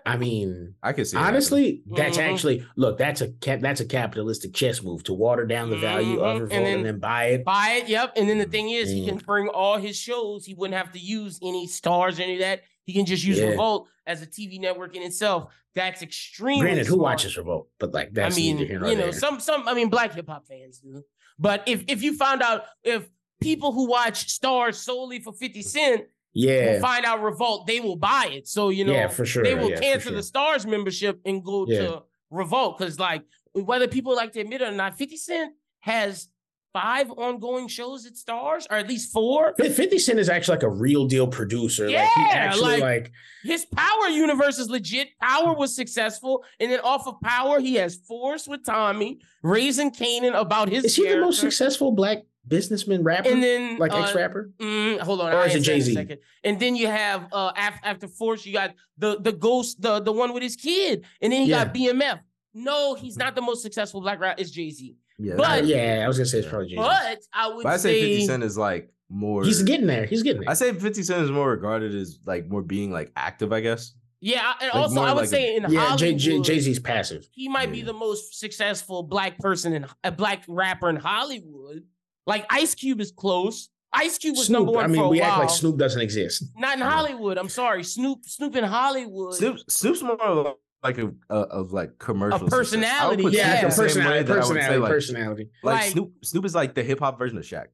I mean, I can see. it honestly, that's Mhm. actually look. That's a cap. That's a capitalistic chess move to water down the value Mhm. of And revolt and then- then, buy it. buy it, yep. And then the thing is, he Mm. can bring all his shows. He wouldn't have to use any Starz or any of that. He can just use Yeah. Revolt as a TV network in itself. That's extremely Granted, who watches revolt? But like, that's I mean, here you know, there. some some I mean black hip hop fans do. But if if you found out if people who watch Starz solely for 50 Cent yeah, will find out Revolt, they will buy it. So you know yeah, for sure. they will yeah, cancel sure. the Starz membership and go Yeah. to Revolt. Because, like, whether people like to admit it or not, 50 Cent has five ongoing shows at Starz, or at least four. 50 Cent is actually like a real deal producer. like he Yeah, actually like- like, His Power universe is legit. Power was successful. And then off of Power, he has Force with Tommy, Raising Kanan about his is he the most successful black businessman rapper? And then like uh, ex rapper? Mm, hold on, Or I'll is it answer that in a Jay-Z? And then you have uh after, after Force, you got the the ghost, the the one with his kid, and then you got BMF. No, he's not the most successful black rapper. It's Jay Z. Yeah, but- yeah, I was gonna say it's probably Jay. Z. But I would But I say say, 50 Cent is like more. He's getting there. He's getting there. I say 50 Cent is more regarded as like more being like active, I guess. yeah, and like also I would like a- say in yeah, Jay Hollywood, Jay Z's passive. he might be the most successful black person in a black rapper in Hollywood. Like Ice Cube is close. Ice Cube was Snoop. number one I mean, for a we while. act like Snoop doesn't exist. Not in Hollywood. I'm sorry. Snoop. Snoop in Hollywood. Snoop Snoop's more of like a, a of like commercial success. I would personality, yeah. Snoop Yeah, the same way personality, that I would say, personality, like, personality. Like, Like- Snoop Snoop is like the hip hop version of Shaq.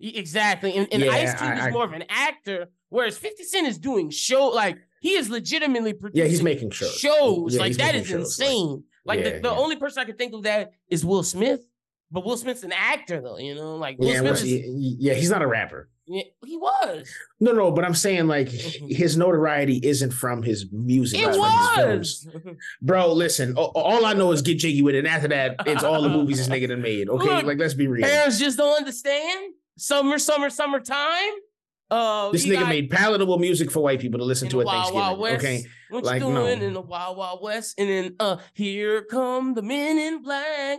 Exactly. And, and Yeah, Ice Cube I- is I- more of an actor, whereas 50 Cent is doing show like he is legitimately producing Yeah, he's making shows. shows. Yeah, like he's that shows, insane. Like, the, Yeah, the yeah. only person I can think of that is Will Smith. But Will Smith's an actor though, you know, like Will Yeah, Smith is, yeah, he's not a rapper. yeah, he was. No, no, but I'm saying like his notoriety isn't from his music. It was. Bro, listen, all I know is get jiggy with it. And after that, it's all the movies this nigga done made. Okay, Look, like let's be real. Parents just don't understand. Summer, summer, summertime. Uh, This nigga got- made palatable music for white people to listen to at Wild Thanksgiving. Wild West. Okay, What Like, you no. doing in the Wild Wild West? And then uh here come the men in black.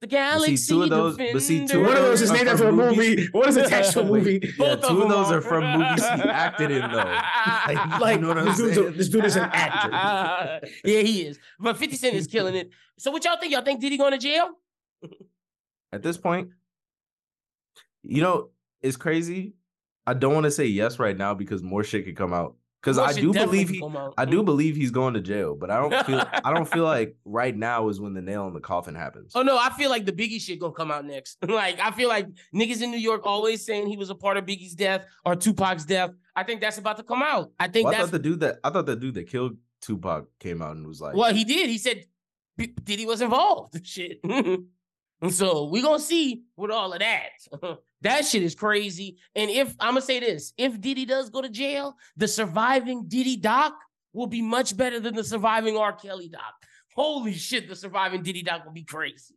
The Galaxy two of those- but see, two one of those is named after a movie. movies. One is attached to a movie. Yeah, Both two of them those are from movies he acted in, though. Like, Like you know what I'm this, dude's a, this dude is an actor. yeah, he is. But 50 Cent is killing it. So what y'all think? Y'all think Diddy going to jail? At this point, you know, it's crazy. I don't want to say yes right now because more shit could come out. Because I do believe he. I do believe he's going to jail, but I don't feel, I don't feel like right now is when the nail in the coffin happens. Oh no, I feel like the Biggie shit gonna come out next. like I feel like niggas in New York always saying he was a part of Biggie's death or Tupac's death. I think that's about to come out. I think Well, I that's thought the dude that I thought the dude that killed Tupac came out and was like, Well, he did. He said Diddy was involved. Shit. And so we're gonna see with all of that. that shit is crazy. And if I'm gonna say this, if Diddy does go to jail, the surviving Diddy doc will be much better than the surviving R. Kelly doc. Holy shit, the surviving Diddy doc will be crazy.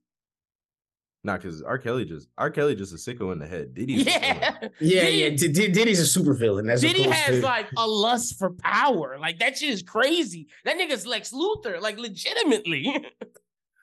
Nah, because R. Kelly just R. Kelly just a sicko in the head. Diddy's a. Yeah. Yeah, Diddy- yeah. D- D- Diddy's a super villain. As Diddy has to, like a lust for power. Like that shit is crazy. That nigga's Lex Luthor, like legitimately.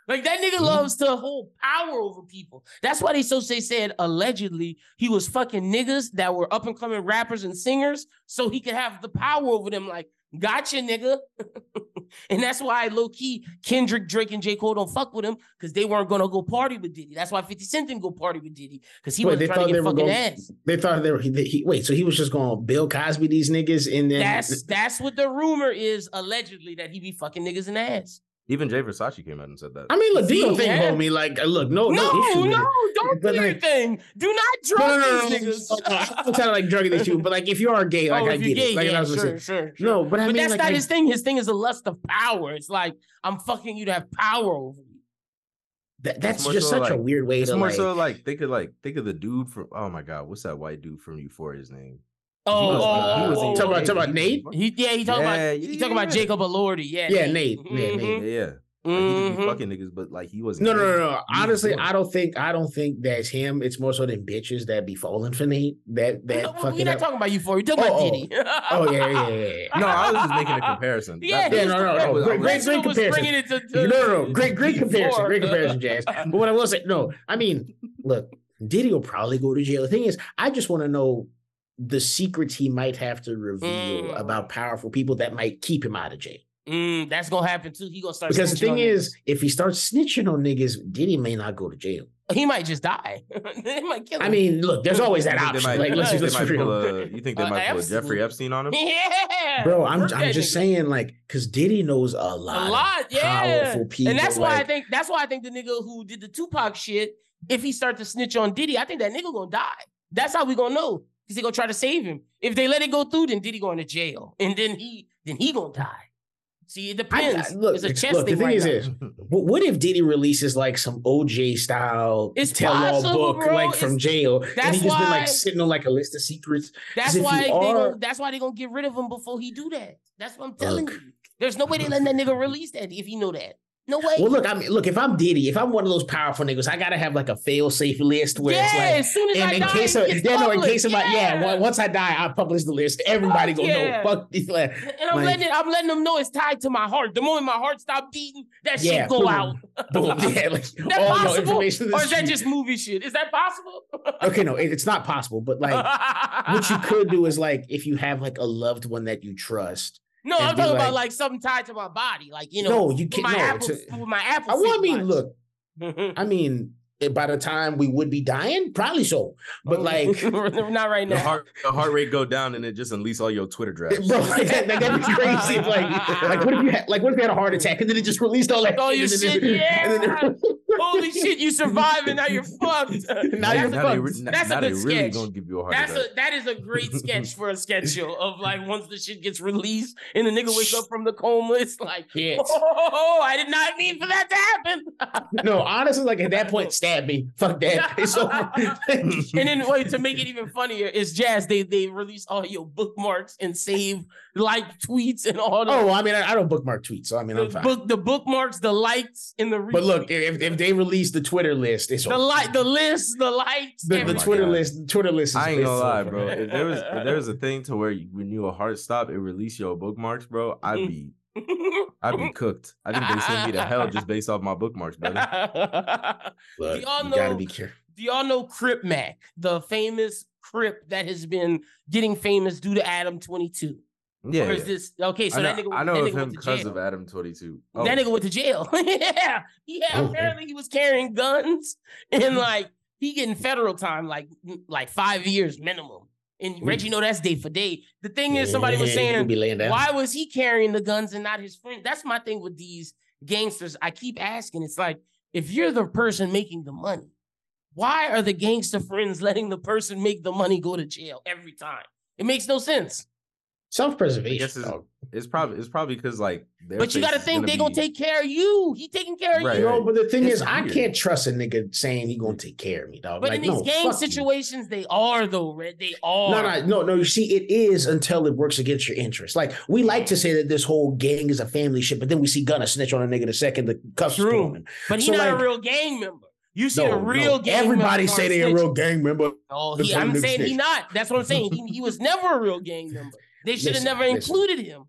like that nigga Mhm. loves to hold power over people. That's why they so say said allegedly he was fucking niggas that were up and coming rappers and singers, so he could have the power over them. Like, gotcha, nigga. and that's why low key Kendrick, Drake, and J. Cole don't fuck with him because they weren't gonna go party with Diddy. That's why 50 Cent didn't go party with Diddy because he was trying to get fucking going. ass. They thought they were. He, he, wait, so he was just going to Bill Cosby these niggas, and then That's that's what the rumor is allegedly that he be fucking niggas in the ass. Even Jay Versace came out and said that. I mean, look, do your See, thing, yeah. homie. Like, look, no, No, no, no, issue with don't But do your thing. Do not No, drug no, no, no, these no, niggas. no, no, I'm trying to like drug these people, but like if you are gay, like oh, I if get you're gay, it. Like yeah, I was gonna sure, sure, sure. no, but I but mean, that's like, not I- his thing. His thing is a lust of power. It's like I'm fucking you to have power over me. that, that's just so, such a weird way It's to more like. so like think of like think of the dude from oh my god, what's that white dude from Euphoria's name? Oh, He was- oh, he was oh, in Talk about- oh, talk about Nate? He, yeah, he talking Yeah, about he talking about. Jacob Elordi. Yeah, Yeah, Nate. Yeah, Nate. Yeah, Mhm, yeah. Like, he could be mhm. fucking niggas, but like he wasn't. No, no, no, no. Honestly. I don't think I don't think that's him. It's more so than bitches that be falling for Nate. That that No, fucking. we're not talking about you for. We're talking about Oh, oh. Diddy. oh yeah, yeah, yeah. yeah. No, I was just making a comparison. Yeah, Yeah, he no, no, comparing- no. was- Great, great, great comparison. bringing it to, No, to- no, no. Great, great comparison. before. Great comparison, Jaz. But what I will say, no, I mean, look, Diddy will probably go to jail. The thing is, I just want to know the secrets he might have to reveal Mm. about powerful people that might keep him out of jail. Mm, that's gonna happen too. He gonna start Because the snitching on thing niggas. is, if he starts snitching on niggas, Diddy may not go to jail. he might just die. they might kill him. I mean, look, there's always that option. might- Like, let's you let's think be they pull real. a- You think they Uh, might pull a Epstein. Jeffrey Epstein on him? yeah, Bro, I'm Work I'm just nigga. saying, like, because Diddy knows a lot, a of lot, yeah. powerful people. and that's why I think that's why I think the nigga who did the Tupac shit, if he start to snitch on Diddy, I think that nigga gonna die. That's how we gonna know. Because they gonna try to save him. If they let it go through, then Diddy going to jail. And then he then he gonna die. See, it depends. I- look, it's a chess look, the thing thing right is now. this. What if Diddy releases like some OJ style It's tell-all book, bro. like from It's- jail, and he just been like sitting on like a list of secrets? That's if you why they are- gonna, that's why they gonna get rid of him before he do that. That's what I'm telling Look. you. There's no way they letting that nigga release that if he know that. No way. Well, look, I mean, look, if I'm Diddy, if I'm one of those powerful niggas, I gotta have like a fail-safe list where yeah, it's like. as soon as I in die, case of yeah, no, in case of my yeah, once I die, I publish the list. Everybody Fuck gonna yeah. know. Fuck these. Like, And I'm Like- letting I'm letting them know it's tied to my heart. The moment my heart stop beating, that Yeah, shit go boom. out. boom, yeah, like that all your possible? information. Or is that just movie shit? Is that possible? okay? No, it- it's not possible. But like, what you could do is like, if you have like a loved one that you trust. No, I'm talking about like- like something tied to my body, like you know, no, you can't. my No, apple, it's my apple. I, well, I mean, look, I mean, by the time we would be dying, probably so. But oh, like, not right The now. heart, the heart rate go down and it just unleash all your Twitter drafts. bro, like, that, like, that'd be crazy. Like, like what if you had, like, what if you had a heart attack and then it just released all that All your and then- shit, and then- Holy shit, you survived and now you're fucked. Now That's you're a- now they, re- now that's a now they good really sketch. gonna give you a heart That's attack. a that is a great sketch for a sketch show of like once the shit gets released and the nigga wakes up from the coma, it's like, Yeah. oh, I did not mean for that to happen. No, honestly, like at that point, stab me. Fuck that. It's over. and then wait to make it even funnier is Jaz. They they release all your bookmarks and save like tweets and all the, oh, well, I mean, I, I don't bookmark tweets, so I mean, I'm the fine. book the bookmarks, the likes, and the but look, if, if they release the Twitter list, it's the over. like the list, the likes, the, the Twitter God. list, the Twitter list. Is I ain't gonna lie, over. bro. If there was if there was a thing to where you, when you a heart stop, it release your bookmarks, bro. I'd mm. be I'd be cooked. I think they send me to hell just based off my bookmarks, brother. Look, Do y'all you gotta know- be careful. Do y'all know Crip Mac, the famous Crip that has been getting famous due to Adam 22? Yeah, Or is this okay? So I know, that nigga, I know that of nigga him because of Adam Twenty Two. Oh, That nigga went to jail. yeah, yeah. Oh, Apparently, he was carrying guns and like he getting federal time, like like five years minimum. And Reggie know that's day for day. The thing is, somebody was saying, be laying down. why was he carrying the guns and not his friend? That's my thing with these gangsters. I keep asking. It's like if you're the person making the money, why are the gangster friends letting the person make the money go to jail every time? It makes no sense. I Self-preservation. guess it's, it's probably it's probably because like. But you got to face is think they gonna be- take care of you. He taking care of Right, you. No, but the thing It's is, I can't trust a nigga saying he gonna take care of me, dog. But like, in these no, gang fuck you. situations, they are though, Red. They are. No, no, no, no. You see, it is until it works against your interest. Like we like to say that this whole gang is a family shit, but then we see Gunna snitch on a nigga the second the cuffs True. put. But he's So, not like- a real gang member. You see No, a real no. gang Everybody member say they a real gang member. Oh, he, I'm nigga saying he not. That's what I'm saying. He, he was never a real gang member. They should have never listen. included him.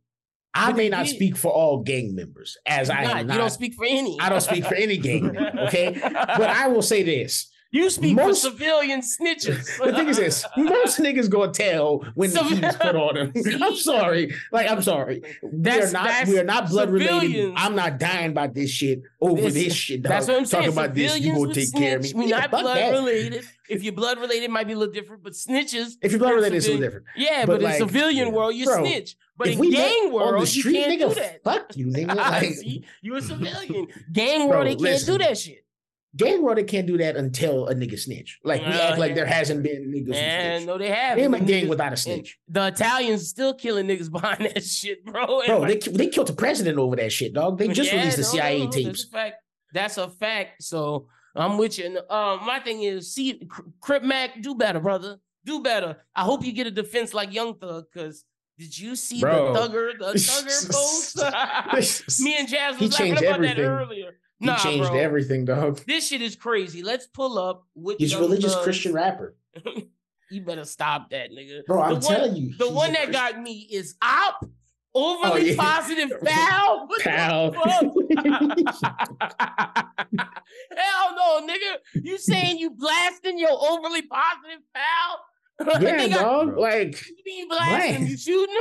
I may not did. speak for all gang members, as I Not. am You don't speak for any. I don't speak for any gang member, okay? But I will say this: You speak most- for civilian snitches. the thing is this: most niggas gonna tell when the Civ- heat's put on them. I'm sorry, like I'm sorry. we are not. that's We are not blood related. I'm not dying by this shit over This- this, shit. Dog. That's what I'm saying. Talking about this, you gonna take care of me. snitch. We Nigga, not blood that. related. If you're blood related, it might be a little different. But snitches, If you're blood related, it's a little different. Yeah, But but, in civilian yeah. world, you Bro, snitch. But if in we gang world, street, you can't nigga, do that. fuck you, nigga. Like, See, you a civilian. Gang world, Bro, they can't listen. do that shit. Gang they can't do that until a nigga snitch. Like we Uh, act like there hasn't been niggas And no, they have. Name a Them gang without a snitch. The Italians still killing niggas behind that shit, bro. And Bro, like- they they killed the president over that shit, dog. They just Yeah, released the no, CIA no, tapes. That's a fact. That's a fact. So I'm with you. And, um, my thing is, see, Cr- Crip Mac, do better, brother. Do better. I hope you get a defense like Young Thug, because did you see Bro. the Thugger, the Thugger post? Me and Jaz He was laughing changed about that earlier. He Nah, changed bro. everything, dog. This shit is crazy. Let's pull up with He's a religious Thug's- Christian rapper. you better stop that, nigga. Bro, I'm the one, telling you. The one that Christian got me is op. Overly oh, yeah. positive foul. What pal. Hell no, nigga. You saying you blasting your overly positive pal? yeah, dog. Bro. Like, You mean blasting? Blast. You shooting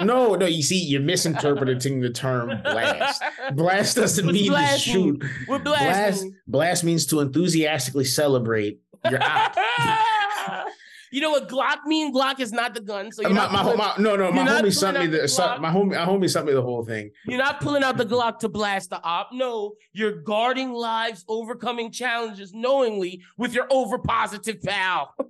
him? no, no, you see, you're misinterpreting the term blast. Blast doesn't What's mean to shoot. We're Blast, blasting. blast means to enthusiastically celebrate your op. you know what Glock mean? Glock is not the gun. So you're my, not, my, pulling, my, no, no, my homie sent me the the my homie, my homie sent me the whole thing. you're not pulling out the Glock to blast the op. No, you're guarding lives, overcoming challenges knowingly with your over positive pal.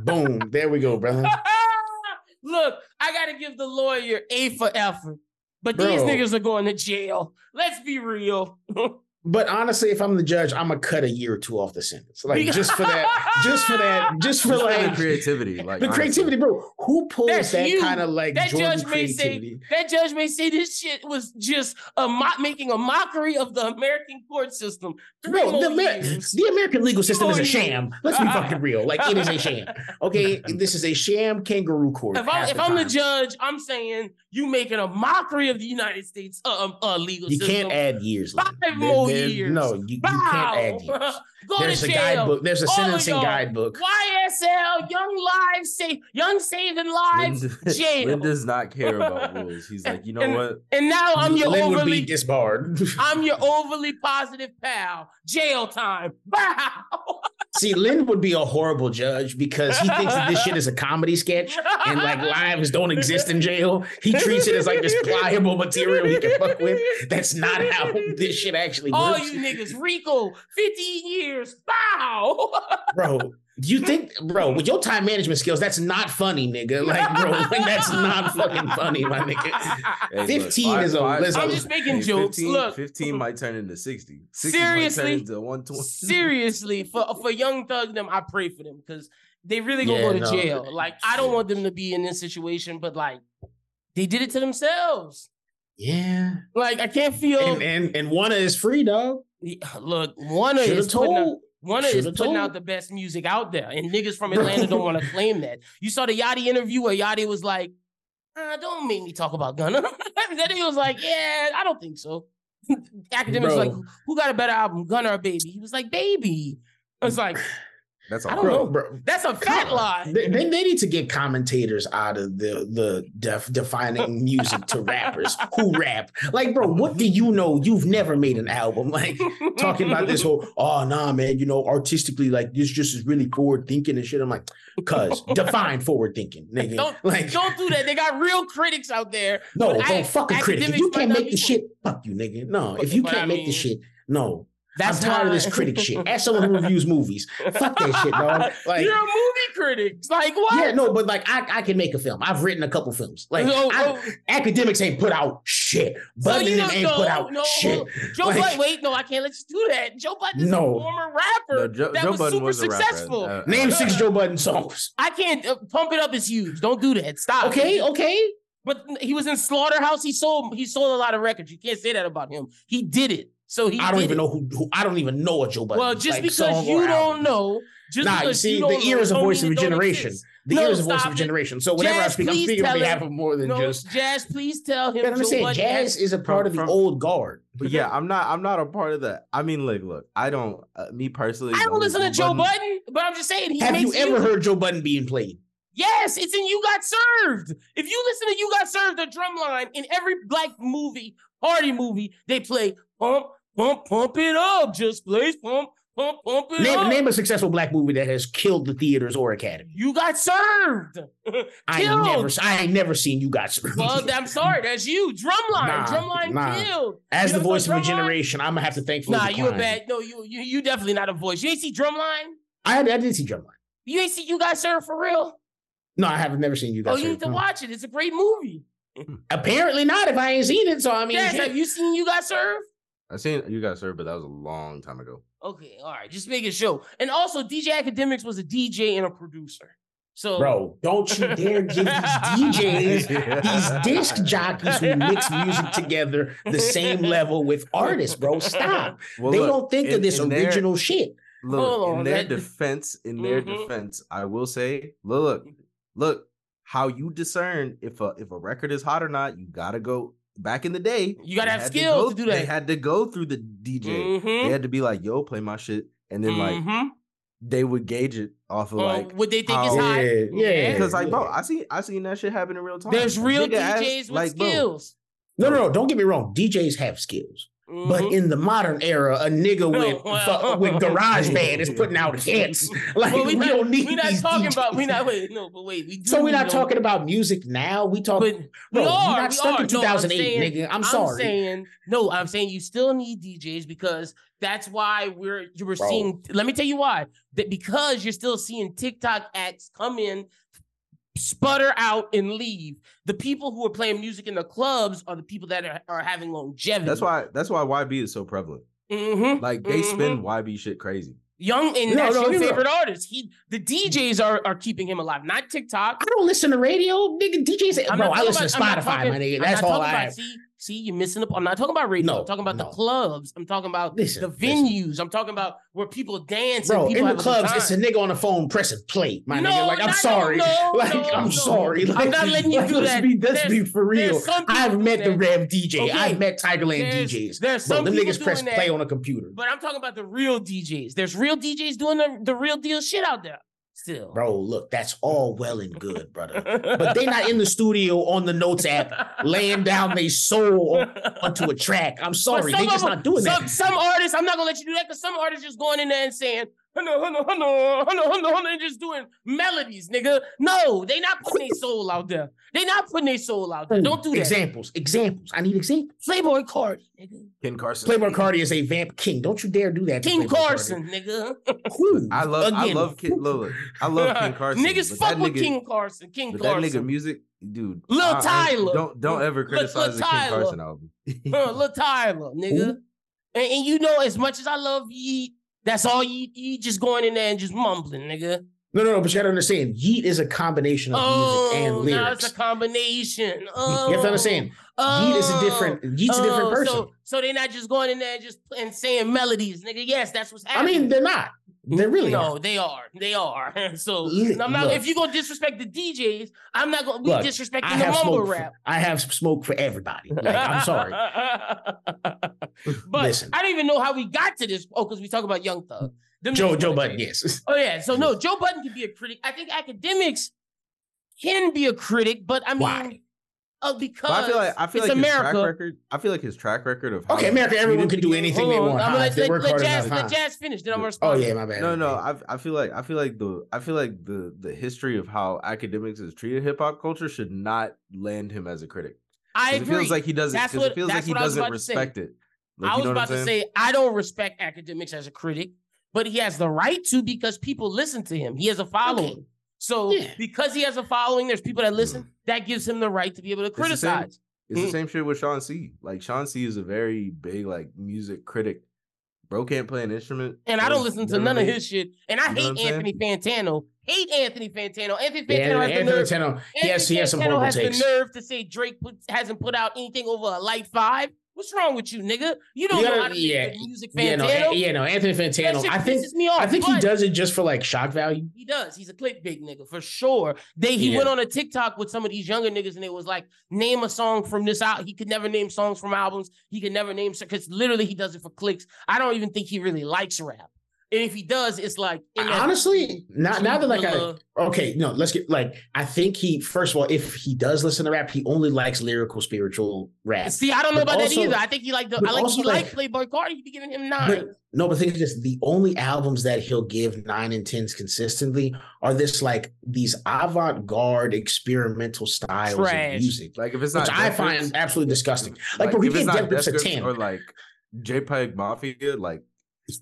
Boom, there we go, brother. Look, I gotta give the lawyer A for effort. But these niggas are going to jail. Let's be real. But honestly, if I'm the judge, I'm gonna cut a year or two off the sentence, like just for that, just for that, just for Just for the like creativity, like the honestly. creativity, bro. Who pulls That's that you. kind of like that Jordan judge may say creativity? that judge may say this shit was just a mo- making a mockery of the American court system. Three Bro, the, Amer- the American legal system is a sham. Let's be fucking real. Like it is a sham. Okay, this is a sham kangaroo court. If, I, half if the I'm the judge, I'm saying You making a mockery of the United States uh, um, uh, legal You system. can't add years. Five more There- years. No, you, you can't add years. Go There's to a jail. guidebook. There's a oh All sentencing guidebook. YSL, Young Lives, Save, Young Saving Lives, Lyn, jail. Lyn does not care about rules. He's like, you know And- what? and now I'm your Lyn would overly, be disbarred. I'm your overly positive pal. Jail time. Bow. See, Lyn would be a horrible judge because he thinks that this shit is a comedy sketch and like lives don't exist in jail. He treats it as like this pliable material he can fuck with. That's not how this shit actually All works. you niggas, RICO, 15 years. Bow. bro. Do you think, bro, with your time management skills, that's not funny, nigga? Like, bro, like, that's not fucking funny, my nigga. Hey, look, 15 is a- is a- I'm just making jokes. 15, Look. 15 might turn into 60. 60 might Seriously? turn into 120. Seriously, for for young thug them, I pray for them because they really gonna Yeah, go to no. jail. Like I don't want them to be in this situation, but like they did it to themselves. Yeah. Like I can't feel. And and, and one is free, dog. Look, one Should is have putting out, told. One is shoulda putting told. out the best music out there, and niggas from Atlanta don't want to claim that. You saw the Yachty interview where Yachty was like, "Uh, "Don't make me talk about Gunna." then he was like, "Yeah, I don't think so." Akademiks like, "Who got a better album, Gunna or Baby?" He was like, "Baby." I was like, That's I all. don't Bro, know. bro. "That's a fat Come lie." They, they, they need to get commentators out of the the def, defining music to rappers who rap. Like, bro, what do you know? You've never made an album. Like talking about this whole, oh nah, man, you know, artistically, like this just is really forward thinking and shit. I'm like, cuz define forward thinking, nigga. Don't like don't do that. They got real critics out there. no, don't I- fuck a critic. If you can't make the shit, fuck you, nigga. No, if you can't I make mean, the shit, no. That's I'm tired of this critic shit. As someone who reviews movies, fuck that shit, dog. Like, You're a movie critic. Like what? yeah, no, but like I, I can make a film. I've written a couple films. Like Oh, I- oh, Akademiks ain't put out shit. So Budden ain't know- put out no, shit. Joe Like- Budden, wait, no, I can't let you do that. Joe Budden is No. a former rapper No, Joe, that Joe was Budden super was a rapper. successful. Uh, Name uh, six Joe Budden songs. I can't uh, pump it up is huge. Don't do that. Stop. Okay, okay. But he was in Slaughterhouse. He sold he sold a lot of records. You can't say that about him. He did it. So he I don't even it. know who, who. I don't even know a Joe Budden. Well, just like, because you don't know, just Nah, you see, don't the ear is a voice of a it don't generation. exist. The No, ear is a voice stop of regeneration. So whenever I Jaz, speak, I'm speaking on behalf him- of more than No, just. Jaz, please tell him. I'm understand? Budden Jaz is a part of the from- old guard. But yeah, I'm not. I'm not a part of that. I mean, like, look, I don't. Uh, me personally, I don't listen to Joe Budden, but I'm just saying he Have you ever heard Joe Budden being played? Yes, it's in You Got Served. If you listen to You Got Served, the drum line in every black movie, party movie, they play pump, pump, pump it up. Just plays pump, pump, pump it Name, up. name a successful black movie that has killed the theaters or academy. You got served. I ain't Killed. never, I ain't never seen you got served. Well, I'm sorry, that's you. Drumline, Nah, drumline nah. killed. As You the voice of a generation, I'm gonna have to thankfully. Nah, you a bad. No, you you you definitely not a voice. You ain't see Drumline. I, I did see Drumline. You ain't see You Got Served for real. No, I haven't never seen you Got Oh, you need to hmm. watch it. It's a great movie. Apparently not. If I ain't seen it, so I mean, Yes, have you seen You Got Served? I seen you guys served, but that was a long time ago. Okay, all right, just making sure. And also, DJ Akademiks was a DJ and a producer. So, bro, don't you dare give these DJs, these disc jockeys who mix music together, the same level with artists, bro. Stop. Well, they look, don't think in- of this in their- original shit. Look, Hold in their that- defense, in their Mhm. defense, I will say, look, look, look, how you discern if a if a record is hot or not, you gotta go back in the day. You gotta have had skills go- to do They that. had to go through the DJ. They Mhm, had to be like, yo, play my shit. And then like mhm. they would gauge it off of Uh, like what they think is high. Yeah, yeah. because like bro. I see I seen that shit happen in real time. There's real nigga ass- DJs with like, bro, skills. No, no, no. Don't get me wrong. DJs have skills. But Mhm. in the modern era, a nigga with well. with GarageBand is putting out hits. Like But we, not- don't need We're not talking DJs. about. We're not. Wait, no, but wait. We do So we're not talking about music now. We talk. But bro, we are. You're not we stuck are. in No, I'm 2008, saying- nigga. I'm sorry. saying no. I'm saying you still need DJs because that's why we're you were Bro. seeing. Let me tell you why. That because you're still seeing TikTok acts come in, sputter out, and leave. The people who are playing music in the clubs are the people that are, are having longevity. That's why that's why YB is so prevalent. Mhm. Like they Mhm. spin YB shit crazy. Young and No, that's no, your you're right. favorite artist. He the DJs are are keeping him alive, not TikTok. I don't listen to radio, nigga. DJs, I'm bro. I listen to about- I'm Spotify, talking- my nigga. That's all I. about- see, See, you're missing the. I'm not talking about radio. No, I'm talking about no. the clubs. I'm talking about Listen, the listen. venues. I'm talking about where people dance. Bro, and people in the clubs, it's a nigga on the phone pressing play, my No, nigga. Like, I'm not- sorry. no, like, I'm sorry. I'm Like, not letting you like, do let's that. Be, let's There's- be for real. there's some people I've met the that. Rev DJ. Okay. I've met Tigerland There's- DJs. there's Bro, some them people niggas press doing play on a computer. But I'm talking about the real DJs. There's real DJs doing the, the real deal shit out there. Still, Bro, look, that's all well and good, brother. But they not in the studio on the notes app laying down their soul onto a track. I'm sorry, they just of not doing some, that. Some artists, I'm not gonna let you do that because some artists just going in there and saying, "Hunno, hunno, hunno, hunno, hunno, hunno," and just doing melodies, nigga. No, they not putting their soul out there. They not putting their soul out there. Don't do that. Examples, examples. I need examples. Playboi Carti, nigga. Ken Carson. Playboi Carti is a vamp king. Don't you dare do that. King Playboi Carti. Carson, nigga. I love I love Ken look, I love Ken Carson. Niggas fuck with nigga- King Carson. King But that nigga music, dude. Lil I- I- Tyler. don't don't ever criticize Lil the King Carson album. Uh, Lil Tyler, nigga. And, and you know, as much as I love Yeat, that's all Yeat. Yeat just going in there and just mumbling, nigga. No, no, no, but you gotta understand, Yeat is a combination of Oh, music and lyrics. it's a combination. Oh, You have to oh, understand, Yeat is a different, oh. Yeat's a different oh, person. So, so they're not just going in there and just and saying melodies, nigga. Yes, that's what's happening. I mean, they're not. They really no, are. they are. They are. so Look, I'm not. If you gonna disrespect the DJs, I'm not gonna be Look, disrespecting I the mumble rap. For, I have smoke for everybody. Like, I'm sorry. but Listen. I don't even know how we got to this. Oh, because we talk about Young Thug. Them Joe Joe Budden, yes. Oh yeah. So no, Joe Budden can be a critic. I think Akademiks can be a critic, but I mean, Why? Uh, because But I feel like I feel it's like his track record. I feel like his track record of how Okay, America, everyone can do anything they want. I'm huh, gonna let, they let, let Jaz, enough, let? Jaz finish. Then I'm gonna Oh yeah, my bad. No, no, I I feel like I feel like the I feel like the the history of how Akademiks has treated hip hop culture should not land him as a critic. I agree. It feels like he doesn't. That's what- it feels like that's he what I was doesn't about to say. respect it. Like, I you was know about to say I don't respect Akademiks as a critic, but he has the right to because people listen to him. He has a following. So Yeah. because he has a following, there's people that listen. That gives him the right to be able to the same- criticize. It's Mm. the same shit with Sean C. Like Sean C is a very big like music critic. Bro can't play an instrument. And I don't listen to none of his shit. And I hate what I'm saying? Anthony Fantano. Hate Anthony Fantano. Anthony Yeah, Fantano has the nerve. Tano, he has, Anthony he has some horrible has takes. the nerve to say Drake put, hasn't put out anything over a light five. What's wrong with you, nigga? You don't You know how to yeah, music, Yeah, no, Fantano. Yeah, no, Anthony Fantano. I think me off. I think he does it just for like shock value. He does. He's a clickbait nigga for sure. They he Yeah. went on a TikTok with some of these younger niggas and it was like, name a song from this out. He could never name songs from albums. He could never name because literally he does it for clicks. I don't even think he really likes rap. And if he does, it's like in that- Honestly, not now that like I okay, no, let's get like I think he first of all, if he does listen to rap, he only likes lyrical spiritual rap. See, I don't know But about also- that either. I think he like the I like he like like- Playboi Carti. He be giving him nine. But no, but the thing is this the only albums that he'll give nine and tens consistently are this like these avant-garde experimental styles Trash. of music. Like if it's not, Which I find absolutely disgusting. Like, bro, he if it's gave not Death Grips a 10. or like JPEG Mafia, like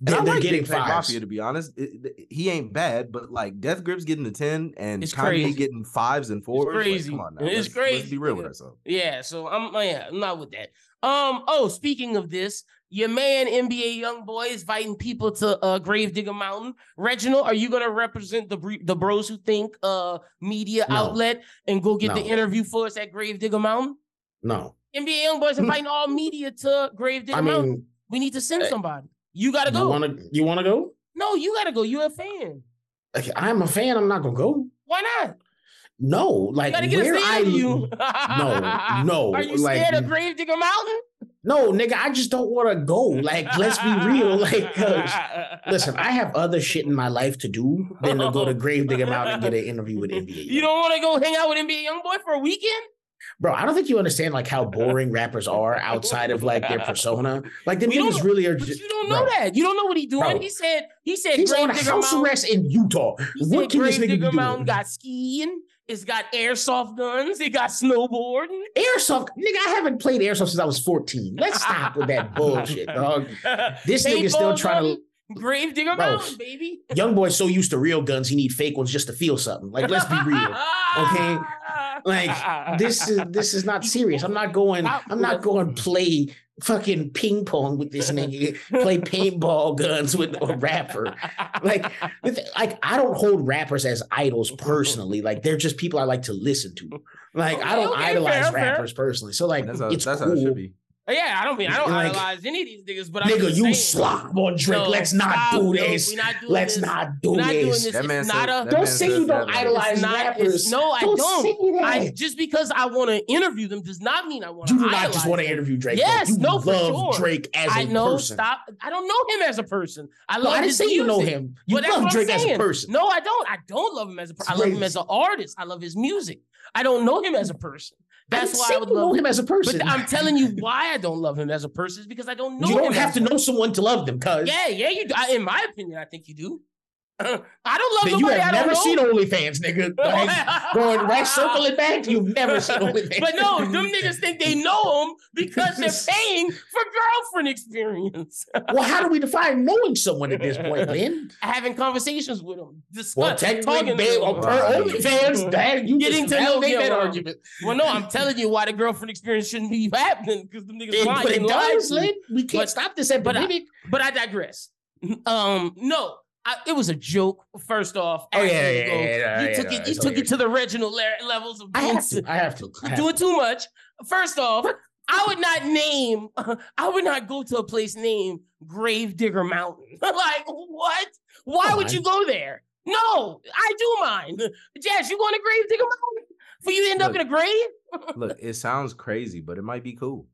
They're, and they're like getting fives. Mafia to be honest. It- it- he ain't bad, but like Death Grips getting the ten and It's Kanye crazy. getting fives and fours. like, crazy. come on now, It's let's, crazy, Let's be real with ourselves. Yeah, so I'm yeah, I'm not with that. Um, oh, speaking of this, your man NBA YoungBoy is inviting people to uh Gravedigger Mountain. Reginald, are you gonna represent the the bros who think uh media No. outlet and go get the interview for us at Gravedigger Mountain? No. NBA young boys inviting all media to Gravedigger I Mountain. We need to send eh, somebody. You gotta you go. wanna you wanna go? No, you gotta go. You're a fan. Like, I'm a fan, I'm not gonna go. Why not? No, You like gotta get where I interview. no, no, Are you like- scared of Gravedigger Mountain? no, nigga, I just don't want to go. Like, let's be real. Like, 'cause- listen, I have other shit in my life to do than to go to Gravedigger Mountain and get an interview with NBA. You don't want to go hang out with NBA YoungBoy for a weekend? Bro. I don't think you understand like how boring rappers are outside of like their persona. Like the niggas really are But just. you don't know bro, that. You don't know what he doing. Bro. he said he said He's on house Mountain. arrest in Utah. He What can this nigga be Gravedigger doing? Got skiing. It's got airsoft guns. It got snowboarding. Airsoft, nigga. I haven't played airsoft since I was 14. Let's stop with that bullshit, dog. This nigga still trying to. gun, Gravedigger Bro. Mountain, baby. Young boy's so used to real guns, he need fake ones just to feel something. Like, let's be real. okay? Like this is this is not serious. I'm not going. I'm not going play fucking ping pong with this nigga, play paintball guns with a rapper. Like, the like I don't hold rappers as idols personally. Like they're just people I like to listen to. Like I don't okay, idolize fair, fair. rappers personally. So like That's how, it's that's cool. how it should be. Yeah, I don't mean I don't Like, idolize any of these niggas, but I'm Nigga, just you saying. slob on Drake. No, Let's not stop. do this. we not Let's this. not do not this. this. Man It's not a. Don't say you don't idolize not- rappers. no, I don't. don't. I just because I want to interview them does not mean I want to. you do not just want to interview Drake. Yes, you no, for love sure. Drake as a I know. person. Stop. I don't know him as a person. I No, love I didn't his say you know him. You But that's love Drake as a person. No, I don't. I don't love him as a person. I love him as an artist. I love his music. I don't know him as a person. I That's didn't why I would you know love him as a person. But I'm telling you why I don't love him as a person is because I don't know. you don't have to know someone to love them, cuz. Yeah, yeah, you. do. I, in my opinion, I think you do. I don't love Then you nobody I have don't never know. seen OnlyFans, nigga. Like, going right circling back, you've never seen OnlyFans. But no, them niggas think they know him because they're paying for girlfriend experience, well, how do we define knowing someone at this point, Lyn? having conversations with them, discuss, Well, technically, talking to babe, them. on per OnlyFans, that you Getting just to know- validate yeah, that well, argument. Well, no, I'm telling you why the girlfriend experience shouldn't be happening because them niggas It- lying. but it does, Lyn. We can't But- stop this but I- epidemic. But I digress. Um, no, I, it was a joke. First off, Oh, yeah, yeah, you yeah, yeah, you yeah, took yeah, it. You took it to the Reginald le- levels of I have to. I have to. I have doing to. too much. First off, I would not name. I would not go to a place named Grave Digger Mountain. like what? Why Come would on. you go there? No, I do mind. Jaz, you going to Grave Digger Mountain? For you end up in a grave? Look, it sounds crazy, but it might be cool.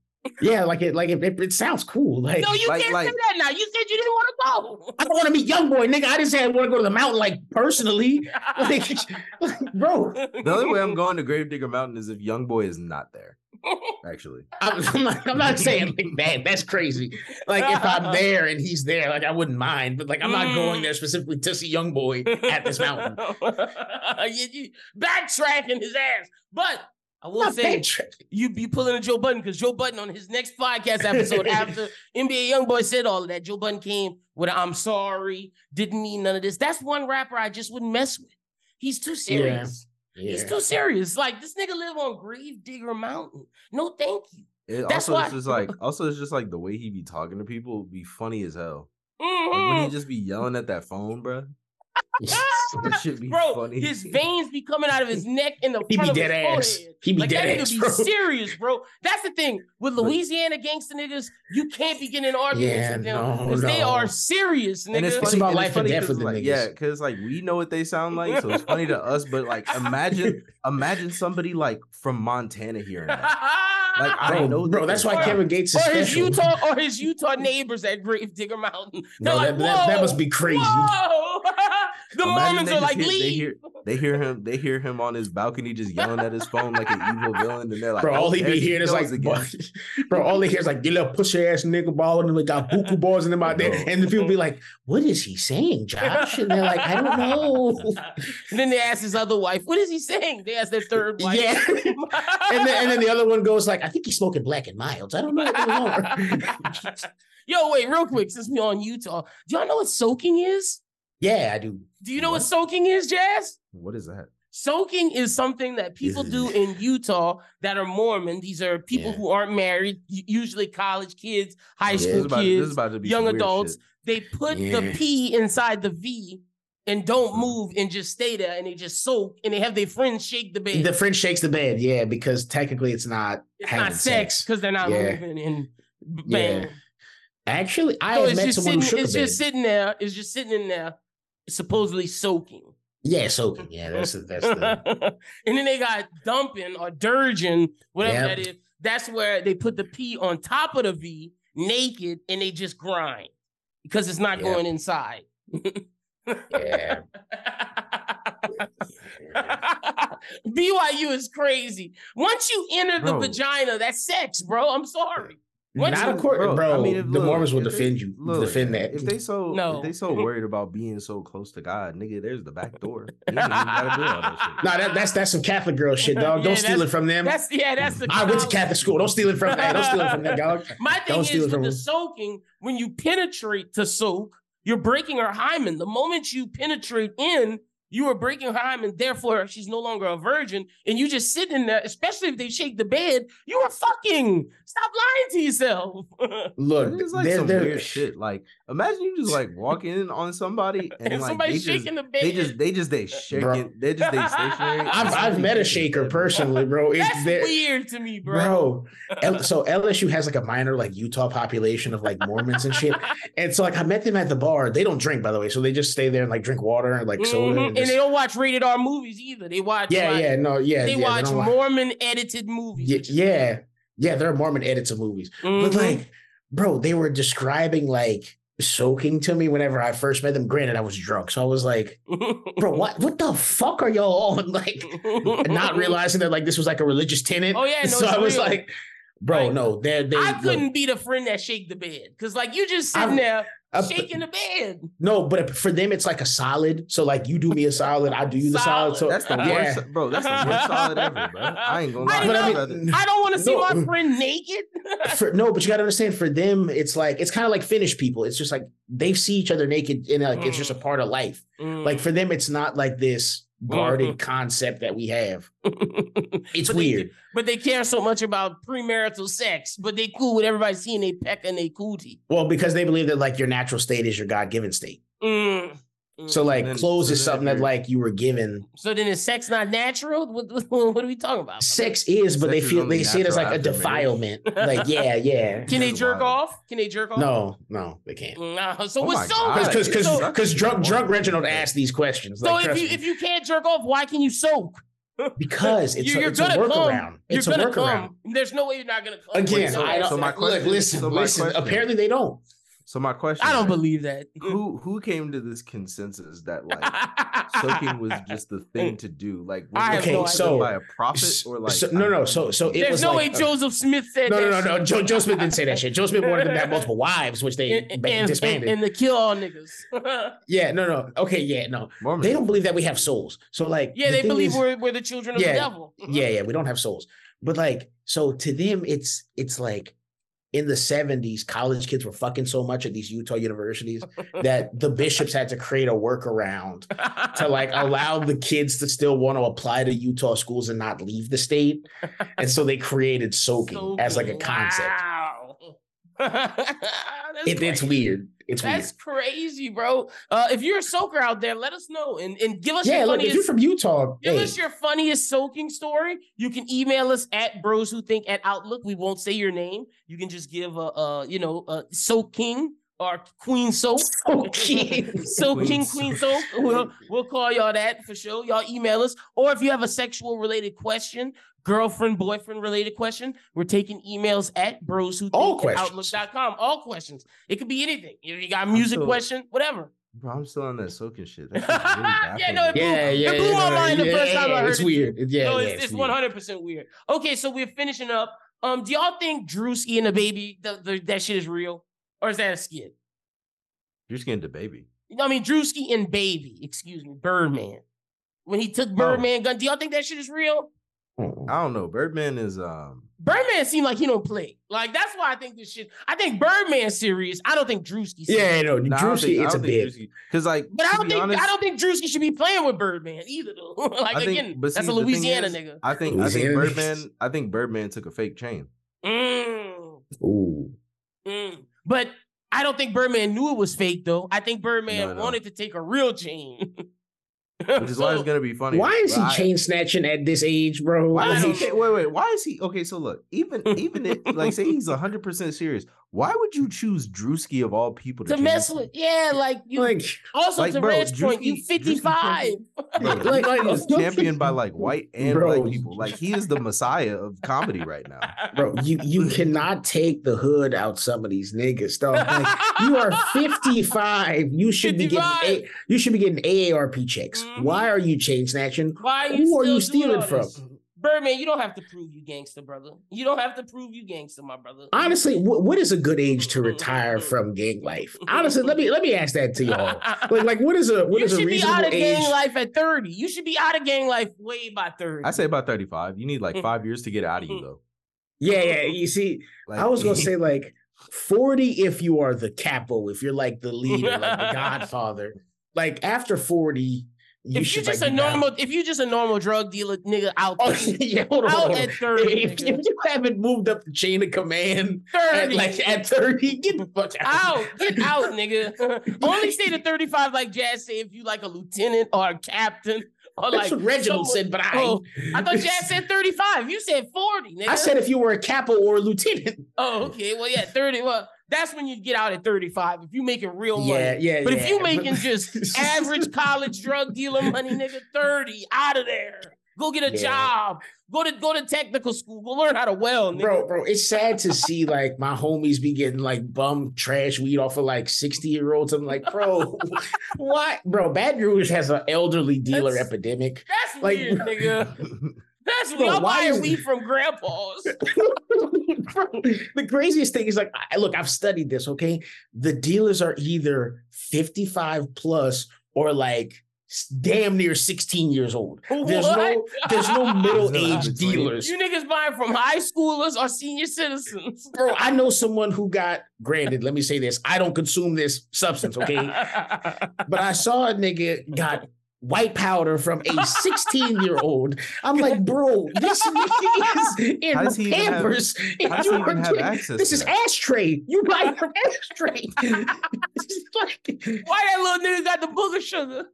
Yeah, like it, like it, it, it sounds cool. Like No, you Like- can't like- say that now. You said you didn't want to go. I don't want to meet young boy, nigga. I didn't say I want to go to the mountain, like personally. Like, like, bro, The only way I'm going to Gravedigger Mountain is if young boy is not there. Actually, I'm, I'm not, I'm not saying like that. That's crazy. Like if I'm there and he's there, like I wouldn't mind. But like I'm not going mm. there specifically to see young boy at this mountain. you, you backtracking his ass. But I will Not say you be pulling a Joe Budden because Joe Budden on his next podcast episode after NBA YoungBoy said all of that, Joe Budden came with a, I'm sorry, didn't mean none of this. That's one rapper I just wouldn't mess with. He's too serious. He's Yeah. too serious. Like this nigga live on Grave Digger Mountain. No, thank you. it That's also why- it's just like also it's just like the way he be talking to people be funny as hell. Like when he mm-hmm. just be yelling at that phone, bro. That should be Bro, funny. his veins be coming out of his neck in the He front be of dead his ass. forehead. He be Like that dead nigga ass, be serious, bro. That's the thing with Louisiana gangster niggas. You can't be getting in arguments Yeah, with them no, because they are serious, nigga. and it's It's funny, about and life and funny death 'cause, with them like, niggas. Yeah, because like we know what they sound like, so it's funny to us. But like, imagine, imagine somebody like from Montana here. Like, I Bro, know bro, that's why Or- Kevin Gates is or his special. Utah or his Utah neighbors at Grave Digger Mountain. They're No, like, that, that, that must be crazy. Whoa. The Imagine Mormons they are like, hear- leave. They hear, they hear him. They hear him on his balcony just yelling at his phone like an evil villain, and they're like, Bro, all "Oh, he be hearing is like, goes again." bro, all he hears is like, you little pussy ass nigga ball, and they got buku balls in them out there. And the people be like, what is he saying, Josh? And they're like, I don't know. and then they ask his other wife, what is he saying? They ask their third wife. Yeah. And then, and then the other one goes like, I think he's smoking black and milds. I don't know. what's going on." Yo, wait, real quick, since we on Utah, do y'all know what soaking is? Yeah, I do. Do you know what What? soaking is, Jaz? What is that? Soaking is something that people do in Utah that are Mormon. These are people Yeah. who aren't married, usually college kids, high Yeah. School about, this kids, about to young adults. shit. They put the P inside the V and don't mm. move and just stay there and they just soak and they have their friends shake the bed. The friend shakes the bed, yeah, because technically it's not it's having not sex because they're not Yeah. moving and b- Yeah. bang. Actually, I So have it's met just someone sitting, who shook it's a bed. just sitting there, it's just sitting in there, supposedly soaking. yeah, soaking. Yeah, that's that's the and then they got dumping or dirging, whatever Yep. that is. That's where they put the P on top of the V, naked, and they just grind because it's not Yep. going inside. yeah. BYU is crazy. Once you enter the Bro. vagina, that's sex, bro. I'm sorry. Once Not you- according, bro. I mean, if- the look, Mormons will if they- defend you. look, defend that. If they so No. if they so worried about being so close to God, nigga, there's the back door. You ain't even gotta do all that shit. no, that, that's that's some Catholic girl shit, dog. Don't steal it from them. That's yeah, that's the I went to Catholic school. Don't steal it from that. Don't steal it from that, dog. My thing Don't is steal it with from the him. soaking, when you penetrate to soak, you're breaking her hymen. The moment you penetrate in, you are breaking her hymen. Therefore, she's no longer a virgin. And you just sitting in there, especially if they shake the bed, you are fucking. Stop lying to yourself. Look, It's like they're, some they're, weird shit. Like, imagine you just like walk in on somebody and, and like somebody they shaking just, the bed. they just they just they shaking. They just they stationary. I've I've met a shaker personally, bro. It's That's there, weird to me, bro. bro. So LSU has like a minor like Utah population of like Mormons and shit, and so like I met them at the bar. They don't drink, by the way, so they just stay there and like drink water and like soda. Mhm. and And they don't watch rated R movies either. They watch yeah, like, yeah, no, yeah, they yeah, watch don't wa- Mormon edited movies. yeah, yeah, yeah. There are Mormon edits of movies, but Mhm. like, bro, they were describing like soaking to me whenever I first met them. Granted, I was drunk, so I was like, bro, what, what the fuck are y'all on? Like, not realizing that like this was like a religious tenet. Oh, yeah, no, so I was real. like, bro, Like, no, they're they. I couldn't be the friend that shake the bed because, like, you just sitting I'm- there shaking the bed. No, but for them, it's like a solid. So like, you do me a solid, I do you the solid. Solid. So That's the yeah. worst, bro. That's the worst solid ever, bro. I ain't gonna I lie. But I know. mean, I don't want to see No. my friend naked. for, no, but you got to understand. For them, it's like it's kind of like Finnish people. It's just like they see each other naked, and like it's just a mm. part of life. Mm. Like for them, it's not like this guarded concept that we have. It's But they- weird. but they care so much about premarital sex, but they cool with everybody seeing they peck and they cootie. Well, because they believe that like your natural state is your God given state. Mm. Mm. So like then- clothes so is something that like you were given. So then is sex not natural? What, what, what are we talking about? Sex is, but they Sex is feel they see it as like a after marriage. defilement. like yeah, yeah. Can they jerk off? Can they jerk off? No, no, they can't. No. So Oh what's so Because because so, because drunk drunk Reginald asked these questions. so Like, if you me. if you can't jerk off, why can you soak? because it's, You- a, you're it's a gonna come. workaround. You're It's a gonna workaround. come. There's no way you're not gonna come. Again, so- I don't. so my look, question- listen, so listen. question- Apparently, they don't. So my question: I don't is, believe that. who who came to this consensus that like soaking was just the thing to do. Like, was I it have Okay, no so- by a prophet or like? so- no, no, so- so it There's was no like- way Joseph Smith said No, that. no, no, no. shit. Joe, Joe Smith didn't say that shit. Joe Smith wanted them to have multiple wives, which they And, and, and, disbanded. and the kill all niggas. yeah, no, no. Okay, yeah, no. Mormons They don't believe that we have souls. So, like, yeah, the they believe is- we're, we're the children of Yeah, the devil. yeah, yeah, we don't have souls. But like, so to them, it's it's like in the 70s, college kids were fucking so much at these Utah universities that the bishops had to create a workaround to like allow the kids to still want to apply to Utah schools and not leave the state. And so they created soaking, as like a concept. Wow. It, it's weird. It's That's crazy, bro. Uh, if you're a soaker out there, let us know and, and give us. Yeah, your look, if funniest you're from Utah, Give hey, us your funniest soaking story. You can email us at bros who think at Outlook. We won't say your name. You can just give a, uh, you know, a soak king or queen soap. Soaking. so Queen king queen soap. We'll, we'll call y'all that for sure. Y'all email us. Or if you have a sexual related question, girlfriend, boyfriend related question, we're taking emails at bros who All questions. outlook.com. All questions. It could be anything. If you got a music still- question, whatever. Bro, I'm still on that soaking shit. That really Yeah, no, it blew- yeah, yeah, it blew my yeah, mind the yeah, first time I heard It's it, weird. Yeah, no, yeah, it's, it's weird. 100% weird. Okay, so we're finishing up. Um, do y'all think Drewski and the baby, the, the, that shit is real? Or is that a skit? You're just getting the baby. No, I mean, Drewski and baby, excuse me, Birdman. When he took Birdman gun, do y'all think that shit is real? I don't know. Birdman is um. Birdman seemed like he don't play. Like, that's why I think this shit, I think Birdman's serious. I don't think Drewski Yeah, no, nah, I don't Drewski, think- it's a don't bit. Cause like, But I don't think honest, I don't think Drewski should be playing with Birdman either though. like think- again, but that's a Louisiana is, nigga. I think I think Birdman. I think Birdman took a fake chain. Mm. Ooh. Mm. But I don't think Birdman knew it was fake though. I think Birdman No, no. wanted to take a real chain. Which is why it's gonna be funny. Why is he I- chain snatching at this age, bro? Why is? Like- cha- Wait, wait. Why is he? Okay, so look, even even if, like say he's hundred percent serious, why would you choose Drewski of all people to, to mess with, yeah, like you. like, also like, to bro, Red's point, you Drewski- Drewski 55. Like- like, like- is championed by like white and Bro. black people. Like he is the messiah of comedy right now. bro, you you cannot take the hood out some of these niggas, though. Like, you are 55. You should be getting a, you should be getting AARP checks. Mhm. Why are you chain snatching? Why are you Who are you stealing from? this? Birdman, you don't have to prove you gangster, brother. You don't have to prove you gangster, my brother. Honestly, wh- what is a good age to mm-hmm, retire mm-hmm. from gang life? Honestly, let me let me ask that to y'all. Like, like what is a what you is a should be reasonable out of age? gang life at 30. You should be out of gang life way by 30. I say about thirty five. You need like mm-hmm. five years to get out of you though. Yeah, yeah. You see, Like, I was gonna say like 40 if you are the capo, if you're like the leader, like the godfather. Like after 40, you if you're just like, a normal, if you're just a normal drug dealer, nigga, out Oh, yeah, hold on, out hold on. at 30, If, if you haven't moved up the chain of command at 30. like at 30, get the fuck out. out, get out, nigga. Only stay to 35, like Jazz said, if you like a lieutenant or a captain or That's like what Reginald someone- said, but I Oh, I thought Jazz said 35. You said 40, nigga. I said if you were a capo or a lieutenant. Oh, okay. Well, yeah, 30. Well, that's when you get out at 35 if you making real money. Yeah, yeah. But yeah. if you making just average college drug dealer money, nigga, 30 out of there. Go get a Yeah. job. Go to go to technical school. Go learn how to weld, nigga. Bro, bro, it's sad to see like my homies be getting like bum trash weed off of like 60 year olds. I'm like, bro, what? Bro, Baton Rouge has an elderly dealer That's- epidemic. That's Like- weird, nigga. That's Bro. I'm why buying is- weed from grandpas. Bro, the craziest thing is like, I, look, I've studied this, okay? The dealers are either 55 plus or like damn near 16 years old. There's no What? there's no middle There's no aged in-between. dealers. You niggas buying from high schoolers or senior citizens. Bro, I know someone who got granted, let me say this. I don't consume this substance, okay? But I saw a nigga got white powder from a 16 year old. I'm like, bro, this is in How does he have- Pampers. how does he even have doing- access This is that? ashtray. You buy it from ashtray. Like, Why that little nigga got the booger sugar?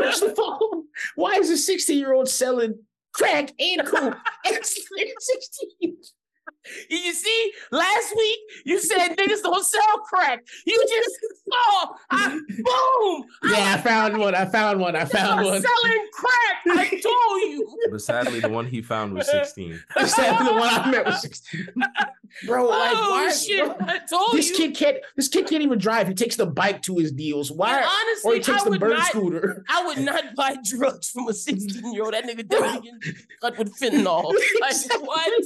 first of all, why is a 16 year old selling crack and coke at 16? You see, last week you said niggas don't sell crack. You just saw, I, boom. Yeah, I found one. I found one. I found one. selling crack. I told you. But sadly, the one he found was 16. Except the one I met was 16. Bro, like, oh why? shit! bro, I told this you. kid can't. This kid can't even drive. He takes the bike to his deals. Why? And or honestly, he takes I the would bird not. scooter. I would not buy drugs from a 16 year old. That nigga definitely getting cut with fentanyl. Like what?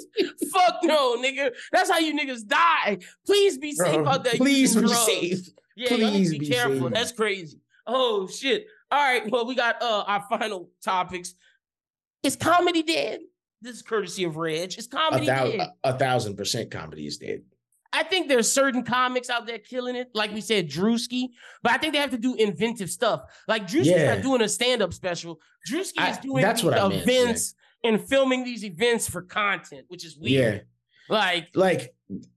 Fuck no, nigga. That's how you niggas die. Please be safe Bro, out there. please be drugs. safe. Yeah, Please be, be careful. safe. That's crazy. Oh shit. All right. Well, we got uh our final topics. Is comedy dead? This is courtesy of Reg. Is A, comedy thou- dead? a thousand percent comedy is dead. I think there's certain comics out there killing it, like we said, Drewski. But I think they have to do inventive stuff. Like Drewski's Yeah. not doing a stand-up special. Drewski is doing that's what I meant, yeah. events and filming these events for content, which is weird. Like, Like,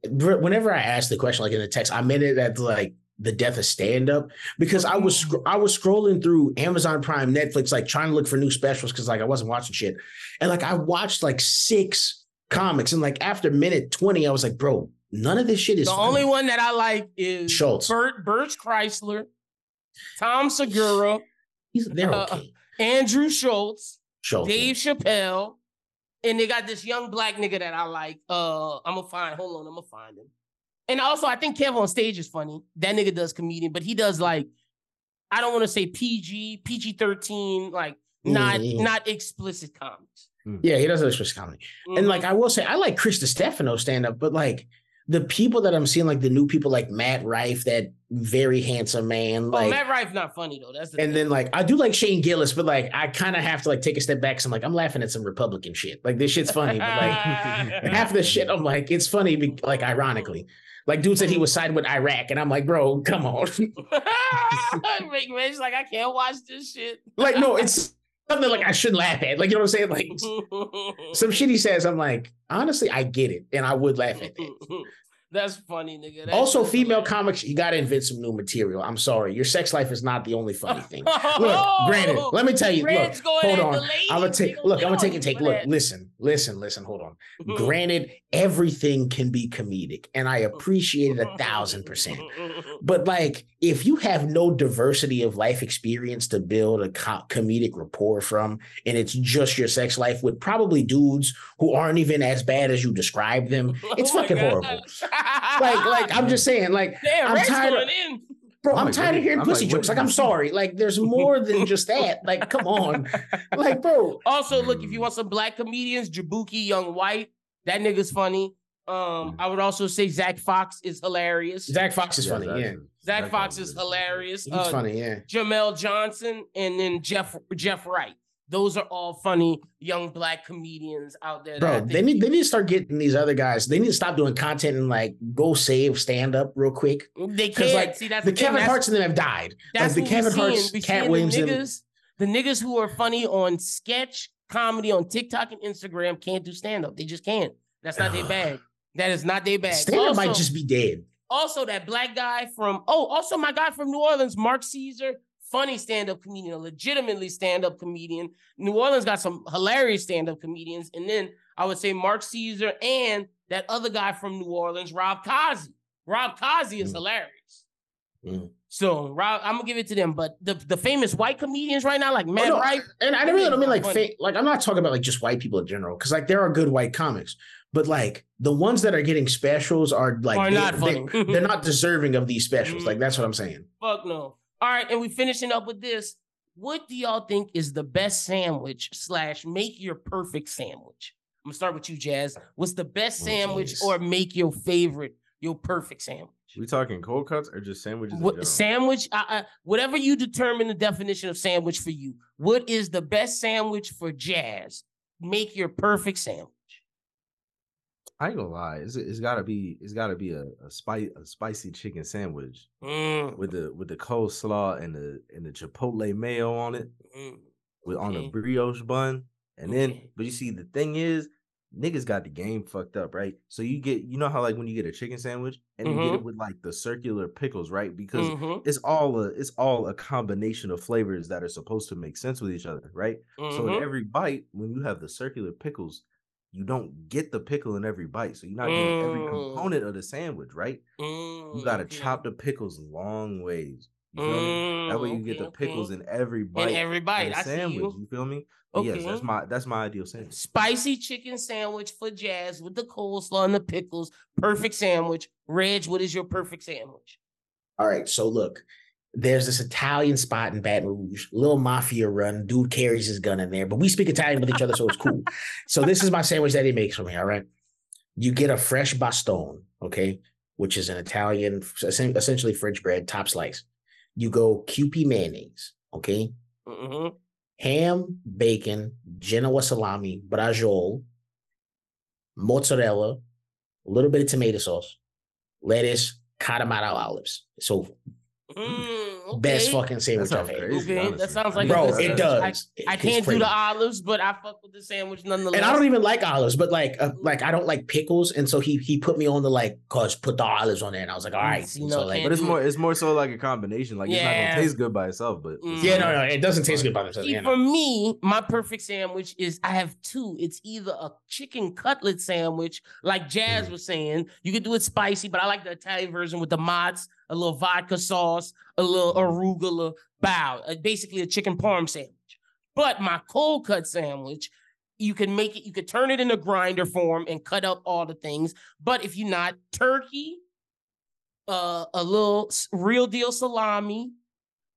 whenever I asked the question, like in the text, I meant it at like the death of stand up because I was scro- I was scrolling through Amazon Prime, Netflix, like trying to look for new specials because like I wasn't watching shit, and like I watched like six comics, and like after minute twenty, I was like, bro, none of this shit is the funny. only one that I like is Schultz. Bert Birch Kreischer, Tom Segura, He's- they're uh, okay. Andrew Schultz, Schultz. Dave Chappelle, and they got this young black nigga that I like. Uh, I'm gonna find. Hold on, I'm gonna find him. And also, I think KevOnStage is funny. That nigga does comedian, but he does like, I don't want to say PG, PG 13, like not Yeah, yeah. not explicit comics. Yeah, he does express comedy. And Mhm. like I will say, I like Chris Stefano stand up, but like the people that I'm seeing, like the new people, like Matt Rife, that very handsome man, oh, like. Matt Rife not funny though. That's the and thing. then like I do like Shane Gillis, but like I kind of have to like take a step back. So I'm like I'm laughing at some Republican shit. Like this shit's funny, but like half of the shit I'm like it's funny, be- like ironically. Like dude said he was siding with Iraq, and I'm like, bro, come on. Reg's like I can't watch this shit. like no, it's something like I shouldn't laugh at. Like you know what I'm saying? Like some shit he says, I'm like, honestly, I get it, and I would laugh at that. That's funny, nigga. That's Also, female comics, you got to invent some new material. I'm sorry, your sex life is not the only funny thing. Look, Oh, granted, let me tell you. Look, hold on. I'm gonna take. Look, I'm gonna take don't a take. Look, listen, listen, listen. Hold on. Granted, everything can be comedic, and I appreciate it a thousand percent. But like, if you have no diversity of life experience to build a co- comedic rapport from, and it's just your sex life with probably dudes who aren't even as bad as you describe them, it's Oh fucking God. horrible. Like, like I'm just saying, like, Damn, I'm Reg's tired of- in. bro, I'm I'm like, tired what of hearing I'm pussy like, jokes. Like, I'm sorry. Like, there's more than just that. Like, come on. Like, bro, Also, look, if you Mm. want some black comedians, Jaboukie Young-White, that nigga's funny. Um. I would also say Zach Fox is hilarious. Zach, Zach Fox is funny. Yeah, Zach Fox is hilarious. he's Uh, funny. Yeah. Jamel Johnson, and then Jeff Jeff Wright. Those are all funny young black comedians out there. Bro, they need they need to start getting these other guys. They need to stop doing content and like go save stand up real quick. Mm, they 'cause, can't like, see that's The thing, Kevin that's- Harts and them have died. That's the Kevin. Harts, Katt Williams, the and- niggas, the niggas who are funny on sketch comedy on TikTok and Instagram can't do stand up. They just can't. That's not their bag. That is not their bag. Stand up might just be dead. Also, that black guy from oh, also my guy from New Orleans, Mark Caesar, funny stand-up comedian, a legitimately stand-up comedian. New Orleans got some hilarious stand-up comedians, and then I would say Mark Caesar and that other guy from New Orleans, Rob Kazi. Rob Kazi is Mm. hilarious. Mm. So Rob, I'm gonna give it to them. But the, the famous white comedians right now, like Oh, Matt no, Rife, And I really don't really mean like fa- like I'm not talking about like just white people in general because like there are good white comics, but like the ones that are getting specials are like are they, not funny. they, are not deserving of these specials. Mm. Like that's what I'm saying. Fuck no. All right, and we're finishing up with this. What do y'all think is the best sandwich slash make your perfect sandwich? I'm gonna start with you, Jazz. What's the best Oh, sandwich jeez. or make your favorite, your perfect sandwich? We talking cold cuts or just sandwiches? What sandwich? Uh, uh, whatever you determine the definition of sandwich for you. What is the best sandwich for Jazz? Make your perfect sandwich. I ain't gonna lie. It's, it's gotta be. It's gotta be a a, spice, a spicy chicken sandwich Mm, with the with the coleslaw and the and the chipotle mayo on it mm. with on a brioche bun. And then, but you see, the thing is, niggas got the game fucked up, right? So you get, you know how like when you get a chicken sandwich and you get it with like the circular pickles, right? Because Mhm, it's all a it's all a combination of flavors that are supposed to make sense with each other, right? So mhm. in every bite, when you have the circular pickles, you don't get the pickle in every bite. So you're not getting every Mm. component of the sandwich, right? You gotta Mm, okay. chop the pickles long ways. You feel me? That way you Mm, get the pickles okay. in every bite. in every of bite. the I see sandwich. you. You feel me? But yes, that's my that's my ideal sandwich. Spicy chicken sandwich for Jazz with the coleslaw and the pickles. Perfect sandwich. Reg, what is your perfect sandwich? All right, so look, there's this Italian spot in Baton Rouge, little mafia run. Dude carries his gun in there, but we speak Italian with each other, so it's cool. so this is my sandwich that he makes for me. All right, you get a fresh bastone, okay, which is an Italian, essentially French bread, top slice. You go Kewpie mayonnaise, okay, Mhm. ham, bacon, Genoa salami, braciole, mozzarella, a little bit of tomato sauce, lettuce, Kalamata olives. So Mm, best fucking sandwich sounds I've had. Okay, that sounds like a Bro, good it sandwich. I- does. I, It's can't do the olives, but I fuck with the sandwich nonetheless. And I don't even like olives, but like, uh, like I don't like pickles, and so he he put me on the like, cause put the olives on there, and I was like, all right. See, And no, so like, But it's more it's more so like a combination. Like it's not Yeah. gonna taste good by itself, but it's Mm. yeah, like- no, no, it doesn't taste good by itself. See, You for know. me, my perfect sandwich is I have two. It's either a chicken cutlet sandwich, like Jazz Mhm. was saying. You could do it spicy, but I like the Italian version with the mozz, a little vodka sauce, a little arugula, bow, basically a chicken parm sandwich. But my cold cut sandwich, you can make it, you could turn it into grinder form and cut up all the things. But if you're not turkey, uh, a little real deal salami,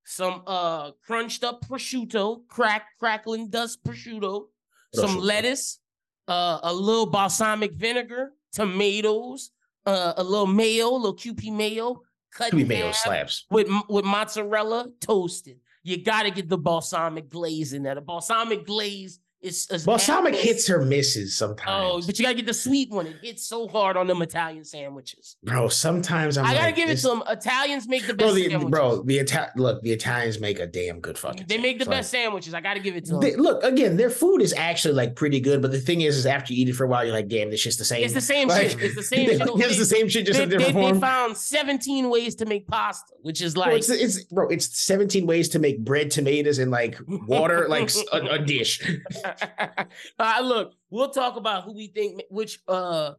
some uh crunched up prosciutto, crack crackling dust prosciutto, some lettuce, uh, a little balsamic vinegar, tomatoes, uh, a little mayo, a little Kewpie mayo, cut in mayo slaps. with with mozzarella toasted. You got to get the balsamic glaze in there. The balsamic glaze is, is Balsamic is- hits or misses sometimes. Oh, but you got to get the sweet one. It hits so hard on them Italian sandwiches. bro, sometimes I'm i got to like, give it to them. Italians make the Bro, best the, sandwiches. bro, the Ita- look, the Italians make a damn good fucking. they make the sandwich. best sandwiches. I got to give it to them. They- look again, their food is actually like pretty good, but the thing is, is after you eat it for a while, you're like, damn, this shit's the same. It's the same Like, shit. It's the same shit. it's the same shit, just they, a different they- they found 17 ways to make pasta, which is Bro, like it's, it's bro, it's 17 ways to make bread, tomatoes, and like water, like a, a dish. uh, look, we'll talk about who we think which uh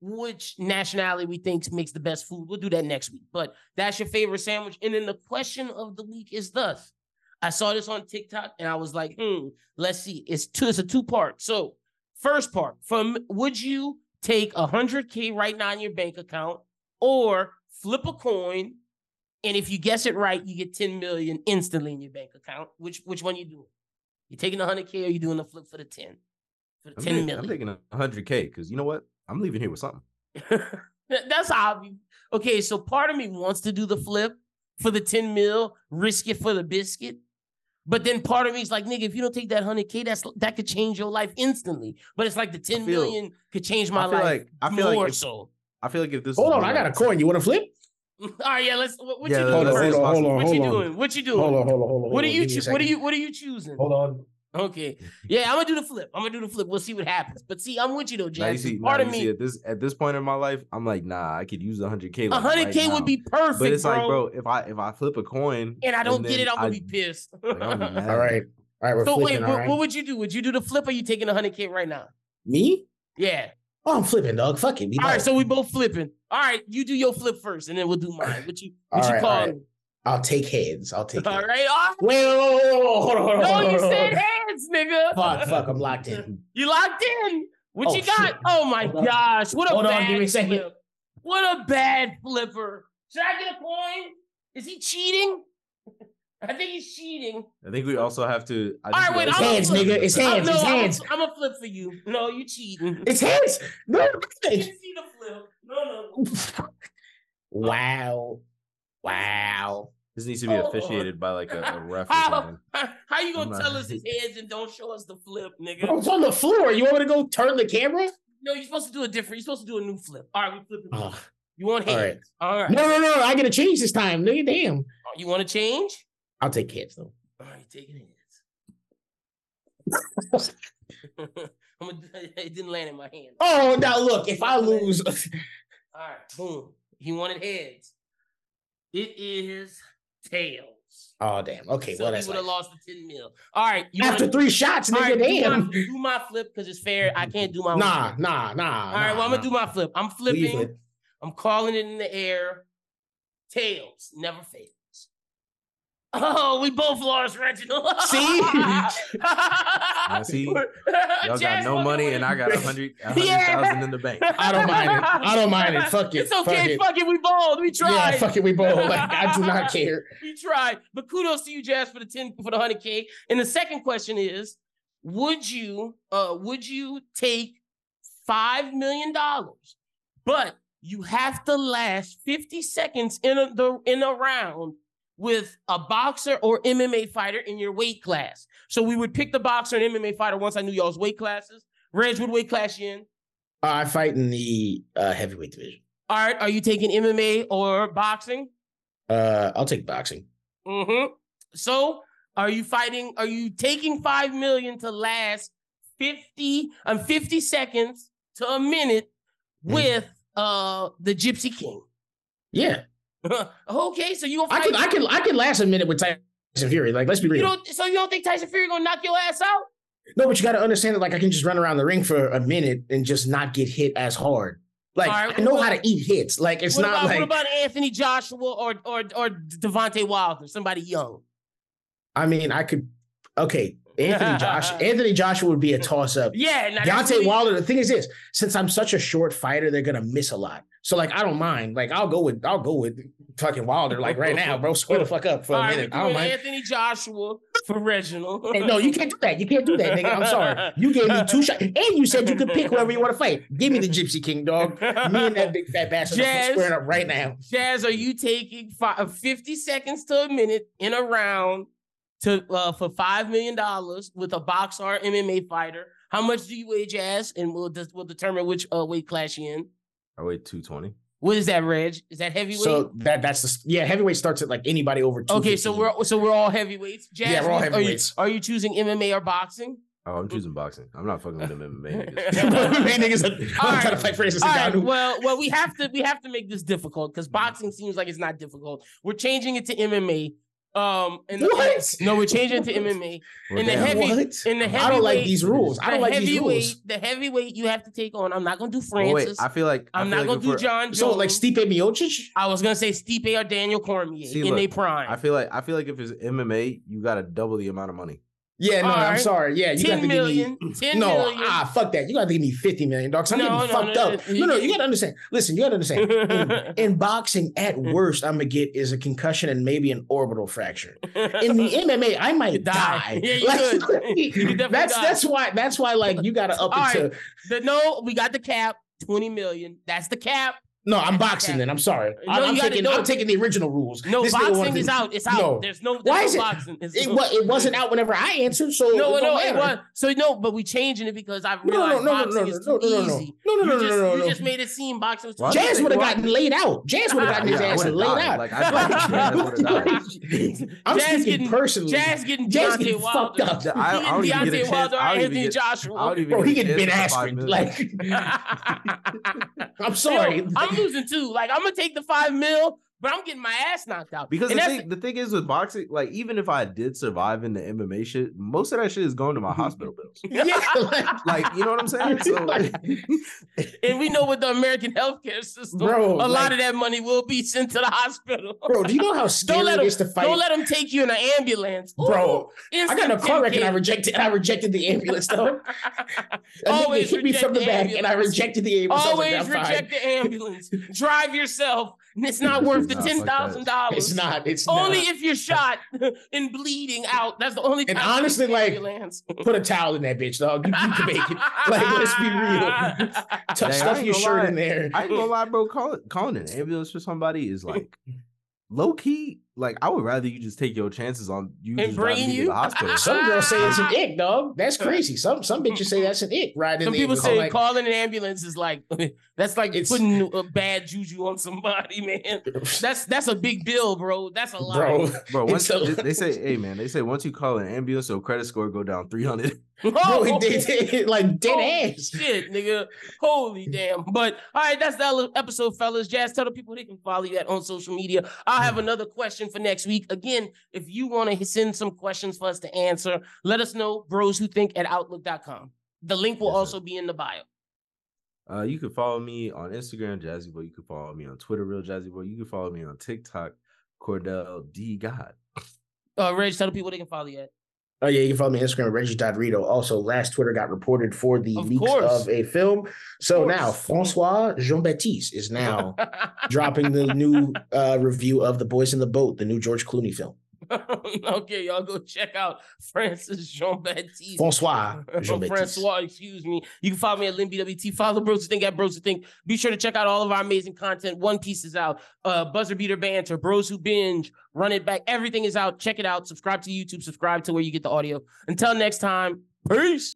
which nationality we think makes the best food. We'll do that next week. But that's your favorite sandwich. And then the question of the week is thus. I saw this on TikTok and I was like, hmm, let's see. It's two, it's a two-part. So first part, from would you take a hundred K right now in your bank account or flip a coin? And if you guess it right, you get 10 million instantly in your bank account. Which which one you doing? You taking the hundred K or you doing the flip for the 10? For the I'm, 10 taking. I'm taking a hundred K because you know what? I'm leaving here with something. That's obvious. Okay, so part of me wants to do the flip for the 10 mil, risk it for the biscuit. But then part of me is like, nigga, if you don't take that hundred k, that's that could change your life instantly. But it's like the ten feel- million could change my I feel life like I feel more like if, so. I feel like if this Hold was on, I got a coin. You want to flip? All right, yeah. Let's. What, what Yeah, you doing? let's- first? let's- hold on, what hold you on. doing? What you doing? Hold on, hold on, hold on. What are you? Give me a Choo- what are you? What are you choosing? Hold on. Okay. Yeah, I'm gonna do the flip. I'm gonna do the flip. We'll see what happens. But see, I'm with you though, Now you see, Part now of you see me, at this at this point in my life, I'm like, nah, I could use a hundred k. a hundred k would be perfect, But it's bro. like, bro, if I if I flip a coin And I don't get it, I'm gonna I- be pissed. like, gonna be. All right. All right, we're so flipping. wait, all what, right. what would you do? Would you do the flip or you taking a hundred k right now? Me? Yeah. Oh, I'm flipping, dog. Fuck it. All right, so we both flipping. All right, you do your flip first, and then we'll do mine. What you All you right, call right. I'll take heads. I'll take All heads. right, all right. Wait, wait, wait, wait, hold on, hold on. No, hold on, you hold said on. hands, nigga. Fuck, fuck, I'm locked in. You locked in. What Oh, you got? shit. Oh my Hold gosh! What a Hold on, bad give me a second. flip. What a bad flipper. Should I get a coin? Is he cheating? I think he's cheating. I think we also have to. I All right, think we wait, It's also- I'm a hands, flip. nigga. It's I'm, hands. no, It's I'm, hands. A, I'm a flip for you. No, you cheating. It's hands. No, I didn't see the flip. No, no. Wow. Wow. This needs to be Oh. officiated by like a, a ref. How, something. how, how you gonna I'm tell not- us his heads and don't show us the flip, nigga? Bro, it's on the floor. You want me to go turn the camera? No, you're supposed to do a different. You're supposed to do a new flip. All right, we flipping. Ugh. You want all heads? right. All right. No, no, no. I gotta change this time. Nigga, damn. You want to change? I'll take heads though. Oh, all right, taking. I'm it didn't land in my hand. Oh, now look, if I lose, All right, boom. He wanted heads. It is tails. oh damn. Okay, so well that's would have lost the 10 mil. All right. You after wanna- three shots, nigga. right, do, damn. my, do my flip because it's fair. I can't do my Nah, nah, nah. All right, well, I'm gonna do my flip. I'm flipping. I'm calling it in the air. Tails never fails. Oh, we both lost, Reginald. See? Now, see, Y'all got no money, and. I got a hundred a Yeah. in the bank. I don't mind it. I don't mind it. Fuck it. It's okay. Fuck it. Fuck it. We bold. We tried. Yeah, fuck it. We both. Like, I do not care. we tried. But kudos to you, Jazz, for the 10 for the 100K. And the second question is: Would you uh would you take five million dollars, but you have to last 50 seconds in a the in a round with a boxer or MMA fighter in your weight class. So we would pick the boxer and MMA fighter once I knew y'all's weight classes. Reg, what weight class you in? Uh, I fight in the uh, heavyweight division. All right, are you taking MMA or boxing? Uh, I'll take boxing. Mm-hmm. So are you fighting? Are you taking five million to last 50 um 50 seconds to a minute Mhm. with uh the Gypsy King? Yeah, okay, so you gonna I can. I can. I can last a minute with Tyson Fury. Like, let's be you real. don't so you don't think Tyson Fury gonna knock your ass out? No, but you got to understand that. Like, I can just run around the ring for a minute and just not get hit as hard. Like, right, I know what- how to eat hits. Like, it's not about like. what about Anthony Joshua or or or Deontay Wilder, somebody young? I mean, I could. Okay, Anthony Josh. Anthony Joshua would be a toss up. Yeah, Deontay really- Wilder. The thing is this: since I'm such a short fighter, they're gonna miss a lot. So like, I don't mind. Like, I'll go with I'll go with fucking Wilder. Like right now, bro. Square the fuck up for All a minute. we're I don't mind. Anthony Joshua for Reginald. Hey, no, you can't do that. You can't do that, nigga. I'm sorry. You gave me two shots, and you said you could pick whoever you want to fight. Give me the Gypsy King, dog. Me and that big fat bastard Jazz. squaring up right now. Jazz, are you taking five, 50 seconds to a minute in a round to uh, for five million dollars with a boxer or MMA fighter? How much do you weigh, Jazz? And we'll we'll determine which uh, weight class you in. I weigh two twenty. What is that, Reg? Is that heavyweight? So that that's the yeah. Heavyweight starts at like anybody over two. okay, so we're so we're all heavyweights. Jazz, Yeah, we're all are you- heavyweights. Are you, choosing MMA or boxing? Oh, I'm choosing boxing. I'm not fucking with them MMA niggas. niggas are All I'm trying to right. fight Francis All right, Ngannou. well, well, we have to we have to make this difficult because boxing seems like it's not difficult. We're changing it to MMA. Um, and What? No, we're changing it to MMA. Well, in the damn. heavy, What? in the heavyweight, I don't like these rules. I don't like these heavyweight, rules. The heavyweight you have to take on. I'm not gonna do Francis. wait, I feel like I I'm feel not like gonna do Jon Jones. So like Stipe Miocic? I was gonna say Stipe or Daniel Cormier See, in look, their prime. I feel like I feel like if it's MMA, you gotta double the amount of money. Yeah, no, All I'm sorry. Yeah, you got to million. give me 10 no, million. ah, fuck that. You got to give me 50 million, dog. I'm No, getting no, fucked no, up. no, No, you- got to understand. Listen, you got to understand. In, in boxing, at worst, I'm gonna get is a concussion and maybe an orbital fracture. In the MMA, I might die. die. Yeah, you could. You could that's die. that's why that's why like you got to up All it to The, no, we got the cap, 20 million. That's the cap. No, I'm boxing. Then I'm sorry. No, I'm, I'm gotta taking. know- I'm taking the original rules. No, This boxing is out. It's out. No. There's no. There's Why no is it- boxing. It's It, no- it wasn't out whenever I answered, so No, it no, don't it was. So no, but we changing it because I No, no, realized no, no, boxing no, is too no, no, no. easy. No, no, no, you no, just, no, You just made it seem boxing was too Why easy. Jazz would have gotten laid out. Jazz would have gotten his Yeah, ass laid out. Like, I- Jazz would've died. I'm Jazz speaking getting- personally. Jazz getting Jazz getting fucked up. I- I don't even get a Deontay chance- Wilder, I don't even Anthony get- Joshua. I don't even Bro, he getting Ben for five Askren. minutes. Like, I'm sorry. I'm losing too. Like I'm gonna take the five mil, but I'm getting my ass knocked out. Because And the thing, the thing is with boxing, like even if I did survive in the MMA shit, most of that shit is going to my hospital bills. yeah, like, Like, you know what I'm saying? So, like, and we know with the American healthcare system, Bro, a lot of that money will be sent to the hospital. bro, do you know how scary let it him- is to fight? Don't let them take you in an ambulance, Ooh, Bro, I got in a car wreck and I rejected. And I rejected the ambulance though. A nigga Always hit me from the the back, and I rejected the ambulance. I like, Always "I'm fine." reject the ambulance. Drive yourself. And It's not worth the Nah, ten fuck that. thousand dollars. It's not. It's Only not. if you're shot and bleeding out. That's the only. And time honestly, like, ambulance. Put a towel in that bitch, dog. You, you can make it. Like, let's be real. Touch Dang, stuff your shirt lie. in there. I ain't gonna lie, bro. Call it, calling an ambulance for somebody is like low key. Like, I would rather you just take your chances on you And just driving bringing me to you? the hospital. Some girls say it's an ick, dog. That's crazy. Some some bitches say that's an ick. Right? Some in the people ambulance. say like, calling an ambulance is like that's like It's- putting a bad juju on somebody, man. That's that's a big bill, bro. That's a lot. bro. Bro, once It's a- they, they say, hey man, they say once you call an ambulance, your credit score go down three hundred. Bro, Oh, they, they, like dead holy ass. Shit, nigga. Holy damn. But all right, that's the episode, fellas. Jazz, tell the people they can follow you at on social media. I'll have hmm. another question for next week. Again, if you want to send some questions for us to answer, let us know, bros who think at outlook.com. The link will Yes, sir. also be in the bio. Uh, you can follow me on Instagram, Jazxyboi. You can follow me on Twitter, Real jazxyboi. You can follow me on TikTok, Cordell D God. Uh, Reg, tell the people they can follow you at. Oh yeah, you can follow me on Instagram, Reggie.Rideaux. Also, last Twitter got reported for the Of leaks course. of a film. So now. Francois Jean Baptiste is now dropping the new uh, review of The Boys in the Boat, the new George Clooney film. okay, y'all go check out Francis Jean Baptiste. Francois Jean Baptiste. Francois, excuse me. You can follow me at LynBWT. Follow Bros Who Think at Bros Who Think. Be sure to check out all of our amazing content. One Piece is out. Uh, Buzzer Beater Banter, Bros Who Binge, Run It Back. Everything is out. Check it out. Subscribe to YouTube. Subscribe to where you get the audio. Until next time, peace.